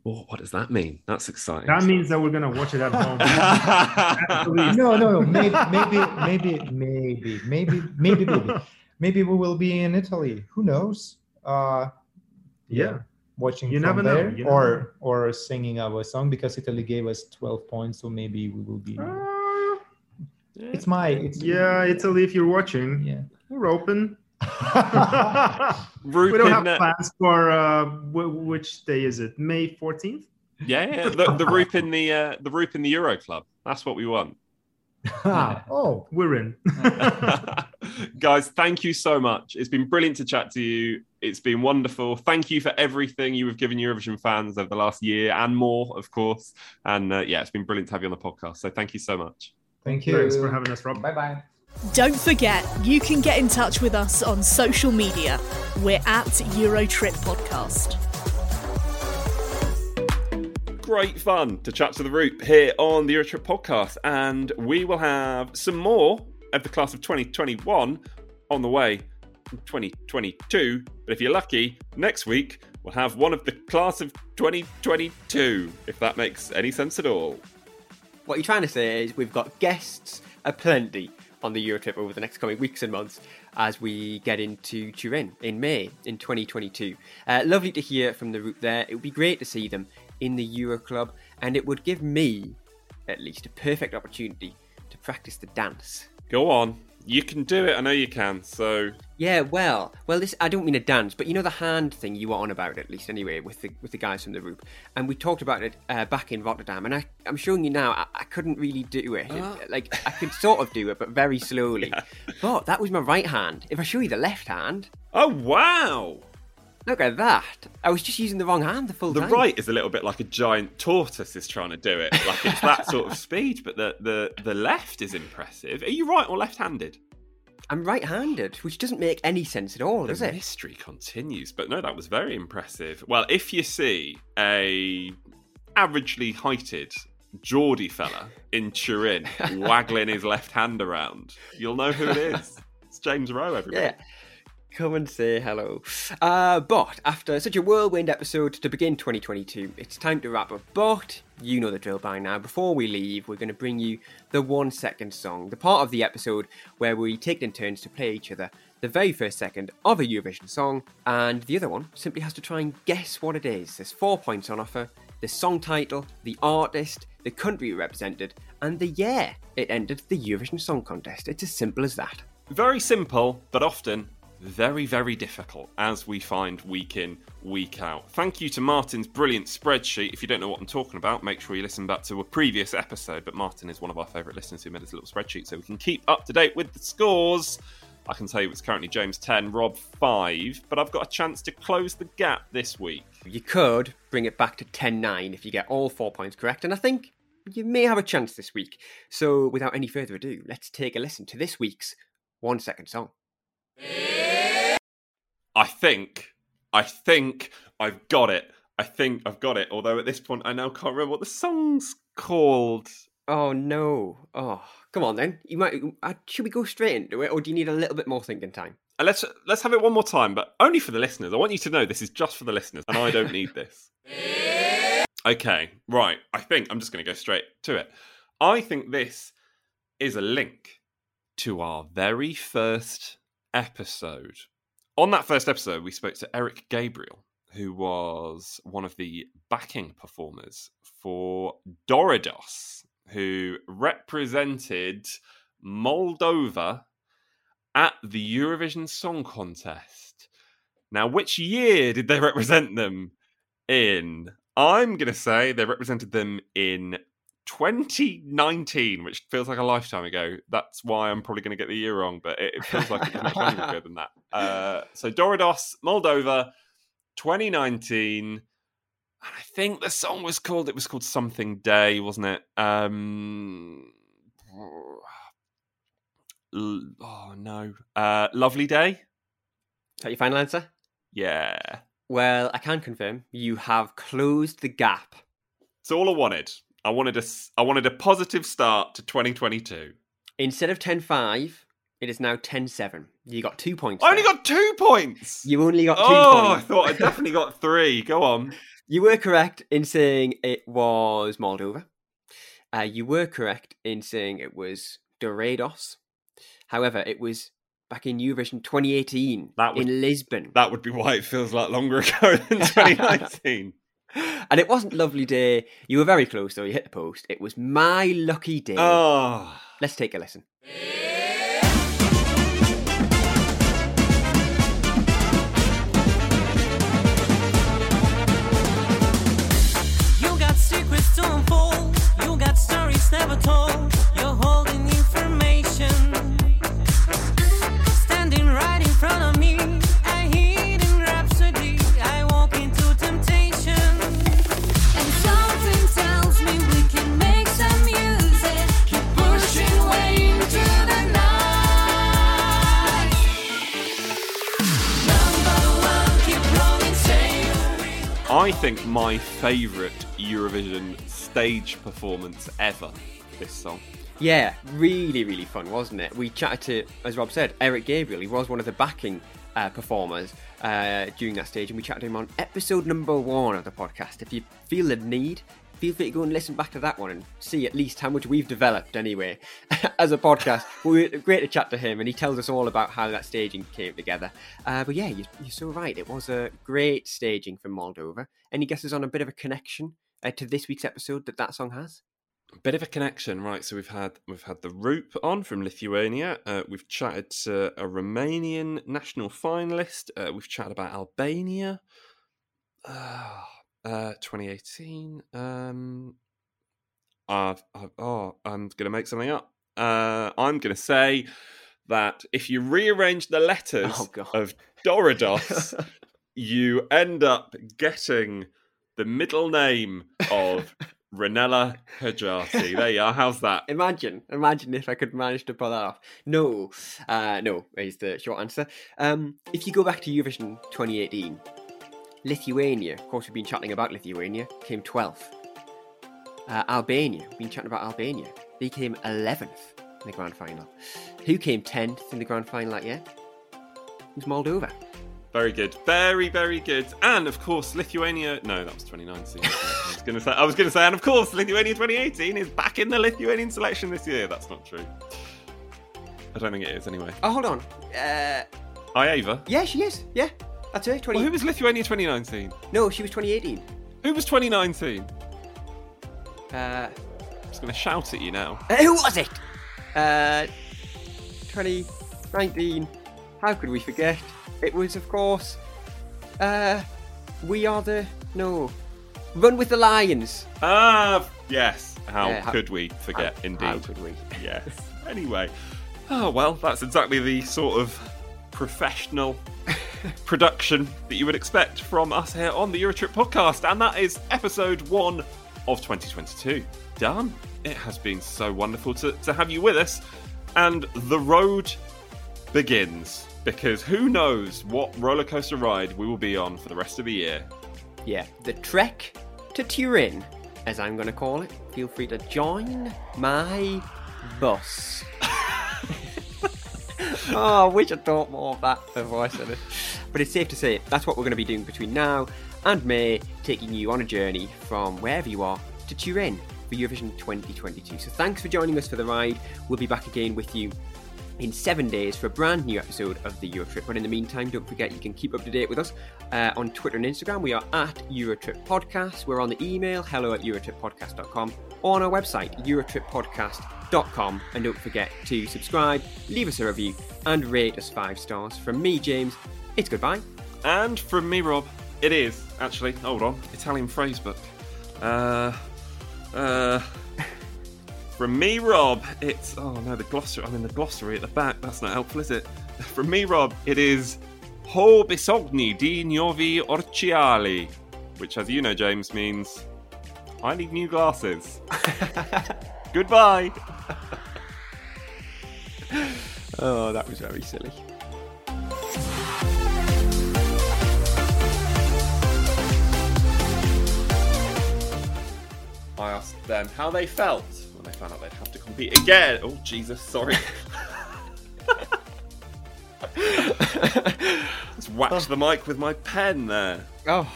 Speaker 2: Oh, what does that mean? That's exciting.
Speaker 11: That means that we're going to watch it at home. [laughs]
Speaker 18: No, no, no. Maybe, maybe, maybe, maybe, maybe, maybe, maybe, maybe we will be in Italy. Who knows? Uh,
Speaker 11: Yeah.
Speaker 18: watching
Speaker 11: You
Speaker 18: from
Speaker 11: never know,
Speaker 18: there,
Speaker 11: you never
Speaker 18: or or singing our song because Italy gave us twelve points, so maybe we will be. It's my. It's
Speaker 11: Yeah, Italy, if you're watching,
Speaker 18: Yeah.
Speaker 11: we're open. [laughs]
Speaker 2: Rupen,
Speaker 11: we don't have
Speaker 2: uh,
Speaker 11: plans for uh, w- which day is it? May 14th?
Speaker 2: Yeah, yeah. The, the Roop in the uh, the Roop in the Euro Club. That's what we want. [laughs]
Speaker 18: oh,
Speaker 11: we're in. [laughs]
Speaker 2: Guys, thank you so much. It's been brilliant to chat to you. It's been wonderful. Thank you for everything you have given Eurovision fans over the last year and more, of course. And uh, yeah, it's been brilliant to have you on the podcast. So thank you so much.
Speaker 18: Thank you.
Speaker 11: Thanks for having us, Rob.
Speaker 18: Bye bye.
Speaker 20: Don't forget, you can get in touch with us on social media. We're at Eurotrip Podcast.
Speaker 2: Great fun to chat to the Roop here on the Eurotrip podcast. And we will have some more of the class of 2021 on the way in 2022. But if you're lucky, next week we'll have one of the class of 2022, if that makes any sense at all.
Speaker 1: What you're trying to say is we've got guests aplenty on the Euro trip over the next coming weeks and months as we get into Turin in May in 2022. Uh, lovely to hear from the Roop there. It would be great to see them in the Euro Club, and it would give me, at least, a perfect opportunity to practice the dance.
Speaker 2: Go on. You can do it. I know you can. So
Speaker 1: Yeah, well, well, this I don't mean a dance, but you know the hand thing you were on about at least anyway with the with the guys from the group, and we talked about it uh, back in Rotterdam, and I I'm showing you now I, I couldn't really do it, [laughs] like I could sort of do it, but very slowly. [laughs] But that was my right hand. If I show you the left hand,
Speaker 2: oh wow,
Speaker 1: look at that! I was just using the wrong hand the full
Speaker 2: the
Speaker 1: time.
Speaker 2: The right is a little bit like a giant tortoise is trying to do it. Like it's that sort of speed, but the, the, the left is impressive. Are you right or left handed?
Speaker 1: I'm right handed, which doesn't make any sense at all, does
Speaker 2: the
Speaker 1: it?
Speaker 2: mystery continues, but no, that was very impressive. Well, if you see a averagely heighted Geordie fella in Turin [laughs] waggling his left hand around, you'll know who it is. It's James Rowe, everybody.
Speaker 1: Yeah. Come and say hello. Uh, but after such a whirlwind episode to begin 2022, it's time to wrap up. But you know the drill by now. Before we leave, we're going to bring you the one second song, the part of the episode where we take in turns to play each other the very first second of a Eurovision song, and the other one simply has to try and guess what it is. There's four points on offer the song title, the artist, the country represented, and the year it entered the Eurovision Song Contest. It's as simple as that.
Speaker 2: Very simple, but often very, very difficult, as we find week in, week out. Thank you to Martin's brilliant spreadsheet. If you don't know what I'm talking about, make sure you listen back to a previous episode. But Martin is one of our favourite listeners who made us a little spreadsheet so we can keep up to date with the scores. I can tell you it's currently James 10, Rob 5, but I've got a chance to close the gap this week.
Speaker 1: You could bring it back to 10 9 if you get all four points correct, and I think you may have a chance this week. So, without any further ado, let's take a listen to this week's one second song.
Speaker 2: I think, I think I've got it. I think I've got it. Although at this point, I now can't remember what the song's called.
Speaker 1: Oh no! Oh, come on then. You might. Uh, should we go straight into it, or do you need a little bit more thinking time?
Speaker 2: Uh, let's let's have it one more time, but only for the listeners. I want you to know this is just for the listeners, and I don't need this. [laughs] Okay, right. I think I'm just going to go straight to it. I think this is a link to our very first episode. On that first episode, we spoke to Eric Gabriel, who was one of the backing performers for DoReDoS, who represented Moldova at the Eurovision Song Contest. Now, which year did they represent them in? I'm going to say they represented them in 2019, which feels like a lifetime ago. That's why I'm probably going to get the year wrong, but it, it feels like it's much longer ago [laughs] than that. Uh, so DoReDoS, Moldova, 2019. I think the song was called. It was called Something Day, wasn't it? Um, oh no, uh, Lovely Day. Is
Speaker 1: that your final answer?
Speaker 2: Yeah.
Speaker 1: Well, I can confirm you have closed the gap.
Speaker 2: It's all I wanted. I wanted a, I wanted a positive start to 2022.
Speaker 1: Instead of 10-5, it is now 10-7. You got two points.
Speaker 2: I only got two points.
Speaker 1: You only got two
Speaker 2: oh,
Speaker 1: points.
Speaker 2: Oh, I thought I [laughs] definitely got three. Go on.
Speaker 1: You were correct in saying it was Moldova. Uh, you were correct in saying it was DoReDoS. However, it was back in Eurovision 2018
Speaker 2: that would,
Speaker 1: in Lisbon.
Speaker 2: That would be why it feels like longer ago than 2019. [laughs] [laughs]
Speaker 1: and it wasn't Lovely Day. You were very close, though. You hit the post. It was My Lucky Day.
Speaker 2: Oh.
Speaker 1: Let's take a listen.
Speaker 21: You got secrets to unfold. You got stories never told. You're holding I
Speaker 2: think my favourite Eurovision stage performance ever. This song.
Speaker 1: Yeah, really, really fun, wasn't it? We chatted to, as Rob said, Eric Gabriel. He was one of the backing uh, performers uh, during that stage, and we chatted to him on episode number one of the podcast. If you feel the need, feel free to go and listen back to that one and see at least how much we've developed anyway [laughs] as a podcast. we great to chat to him, and he tells us all about how that staging came together. Uh, but yeah, you, you're so right. It was a great staging from Moldova. Any guesses on a bit of a connection uh, to this week's episode that that song has?
Speaker 2: Bit of a connection, right? So we've had we've had the Roop on from Lithuania. Uh, we've chatted to a Romanian national finalist. Uh, we've chatted about Albania. Uh, uh, 2018. Um, I've, I've, oh, I'm going to make something up. Uh, I'm going to say that if you rearrange the letters
Speaker 1: Oh,
Speaker 2: of DoReDoS, [laughs] you end up getting the middle name of Ronela Hajati. There you are. How's that?
Speaker 1: Imagine, imagine if I could manage to pull that off. No, uh, no is the short answer. Um, if you go back to Eurovision 2018, Lithuania, of course, we've been chatting about Lithuania, came 12th. Uh, Albania, we've been chatting about Albania. They came 11th in the grand final. Who came 10th in the grand final that year? was Moldova.
Speaker 2: Very good, very very good, and of course Lithuania. No, that was 2019. [laughs] I was going to say. I was going to say, and of course Lithuania 2018 is back in the Lithuanian selection this year. That's not true. I don't think it is anyway.
Speaker 1: Oh, hold on. Uh,
Speaker 2: Ieva.
Speaker 1: yeah, she is. Yeah, her. 20...
Speaker 2: Well, who was Lithuania 2019?
Speaker 1: No, she was 2018.
Speaker 2: Who was 2019?
Speaker 1: Uh,
Speaker 2: I'm just going to shout at you now.
Speaker 1: uh, who was it? Uh, 2019. How could we forget? It was, of course, uh, we are the no, run with the lions.
Speaker 2: Ah, yes. How
Speaker 1: Yeah, how-
Speaker 2: could we forget?
Speaker 1: how-
Speaker 2: indeed.
Speaker 1: how could we?
Speaker 2: Yes. Anyway. Oh well, that's exactly the sort of professional [laughs] production that you would expect from us here on the Eurotrip podcast, and that is episode one of 2022. Done. It has been so wonderful to, to have you with us, and the road begins because who knows what roller coaster ride we will be on for the rest of the year.
Speaker 1: Yeah, the trek to Turin, as I'm going to call it. Feel free to join my bus. [laughs] oh, I wish I thought more of that I said it. But it's safe to say that's what we're going to be doing between now and May, taking you on a journey from wherever you are to Turin for Eurovision 2022. So thanks for joining us for the ride. We'll be back again with you in seven days for a brand new episode of the Eurotrip. But in the meantime, don't forget you can keep up to date with us uh, on Twitter and Instagram. We are at Eurotrip Podcast. We're on the email hello at eurotrippodcast.com or on our website eurotrippodcast.com. And don't forget to subscribe, leave us a review, and rate us five stars. From me, James, it's goodbye.
Speaker 2: And from me, Rob, it is actually. Hold on, Italian phrase book. Uh, uh. From me, Rob, it's oh no, the glossary. I'm in the glossary at the back. That's not helpful, is it? [laughs] From me, Rob, it is ho bisogni di nuovi occhiali, which, as you know, James, means I need new glasses. [laughs] Goodbye. [laughs]
Speaker 1: Oh, that was very silly.
Speaker 2: I asked them how they felt when they found out they'd have to compete again. Oh Jesus, sorry. [laughs] Just whacked the mic with my pen there.
Speaker 1: Oh,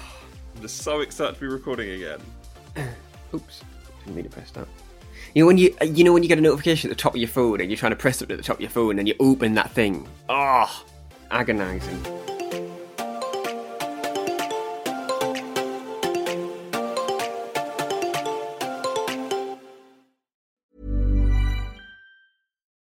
Speaker 2: I'm just so excited to be recording again.
Speaker 1: Oops, didn't mean to press that. You know when you you know when you get a notification at the top of your phone and you're trying to press it at the top of your phone and you open that thing. Ah, oh, agonising.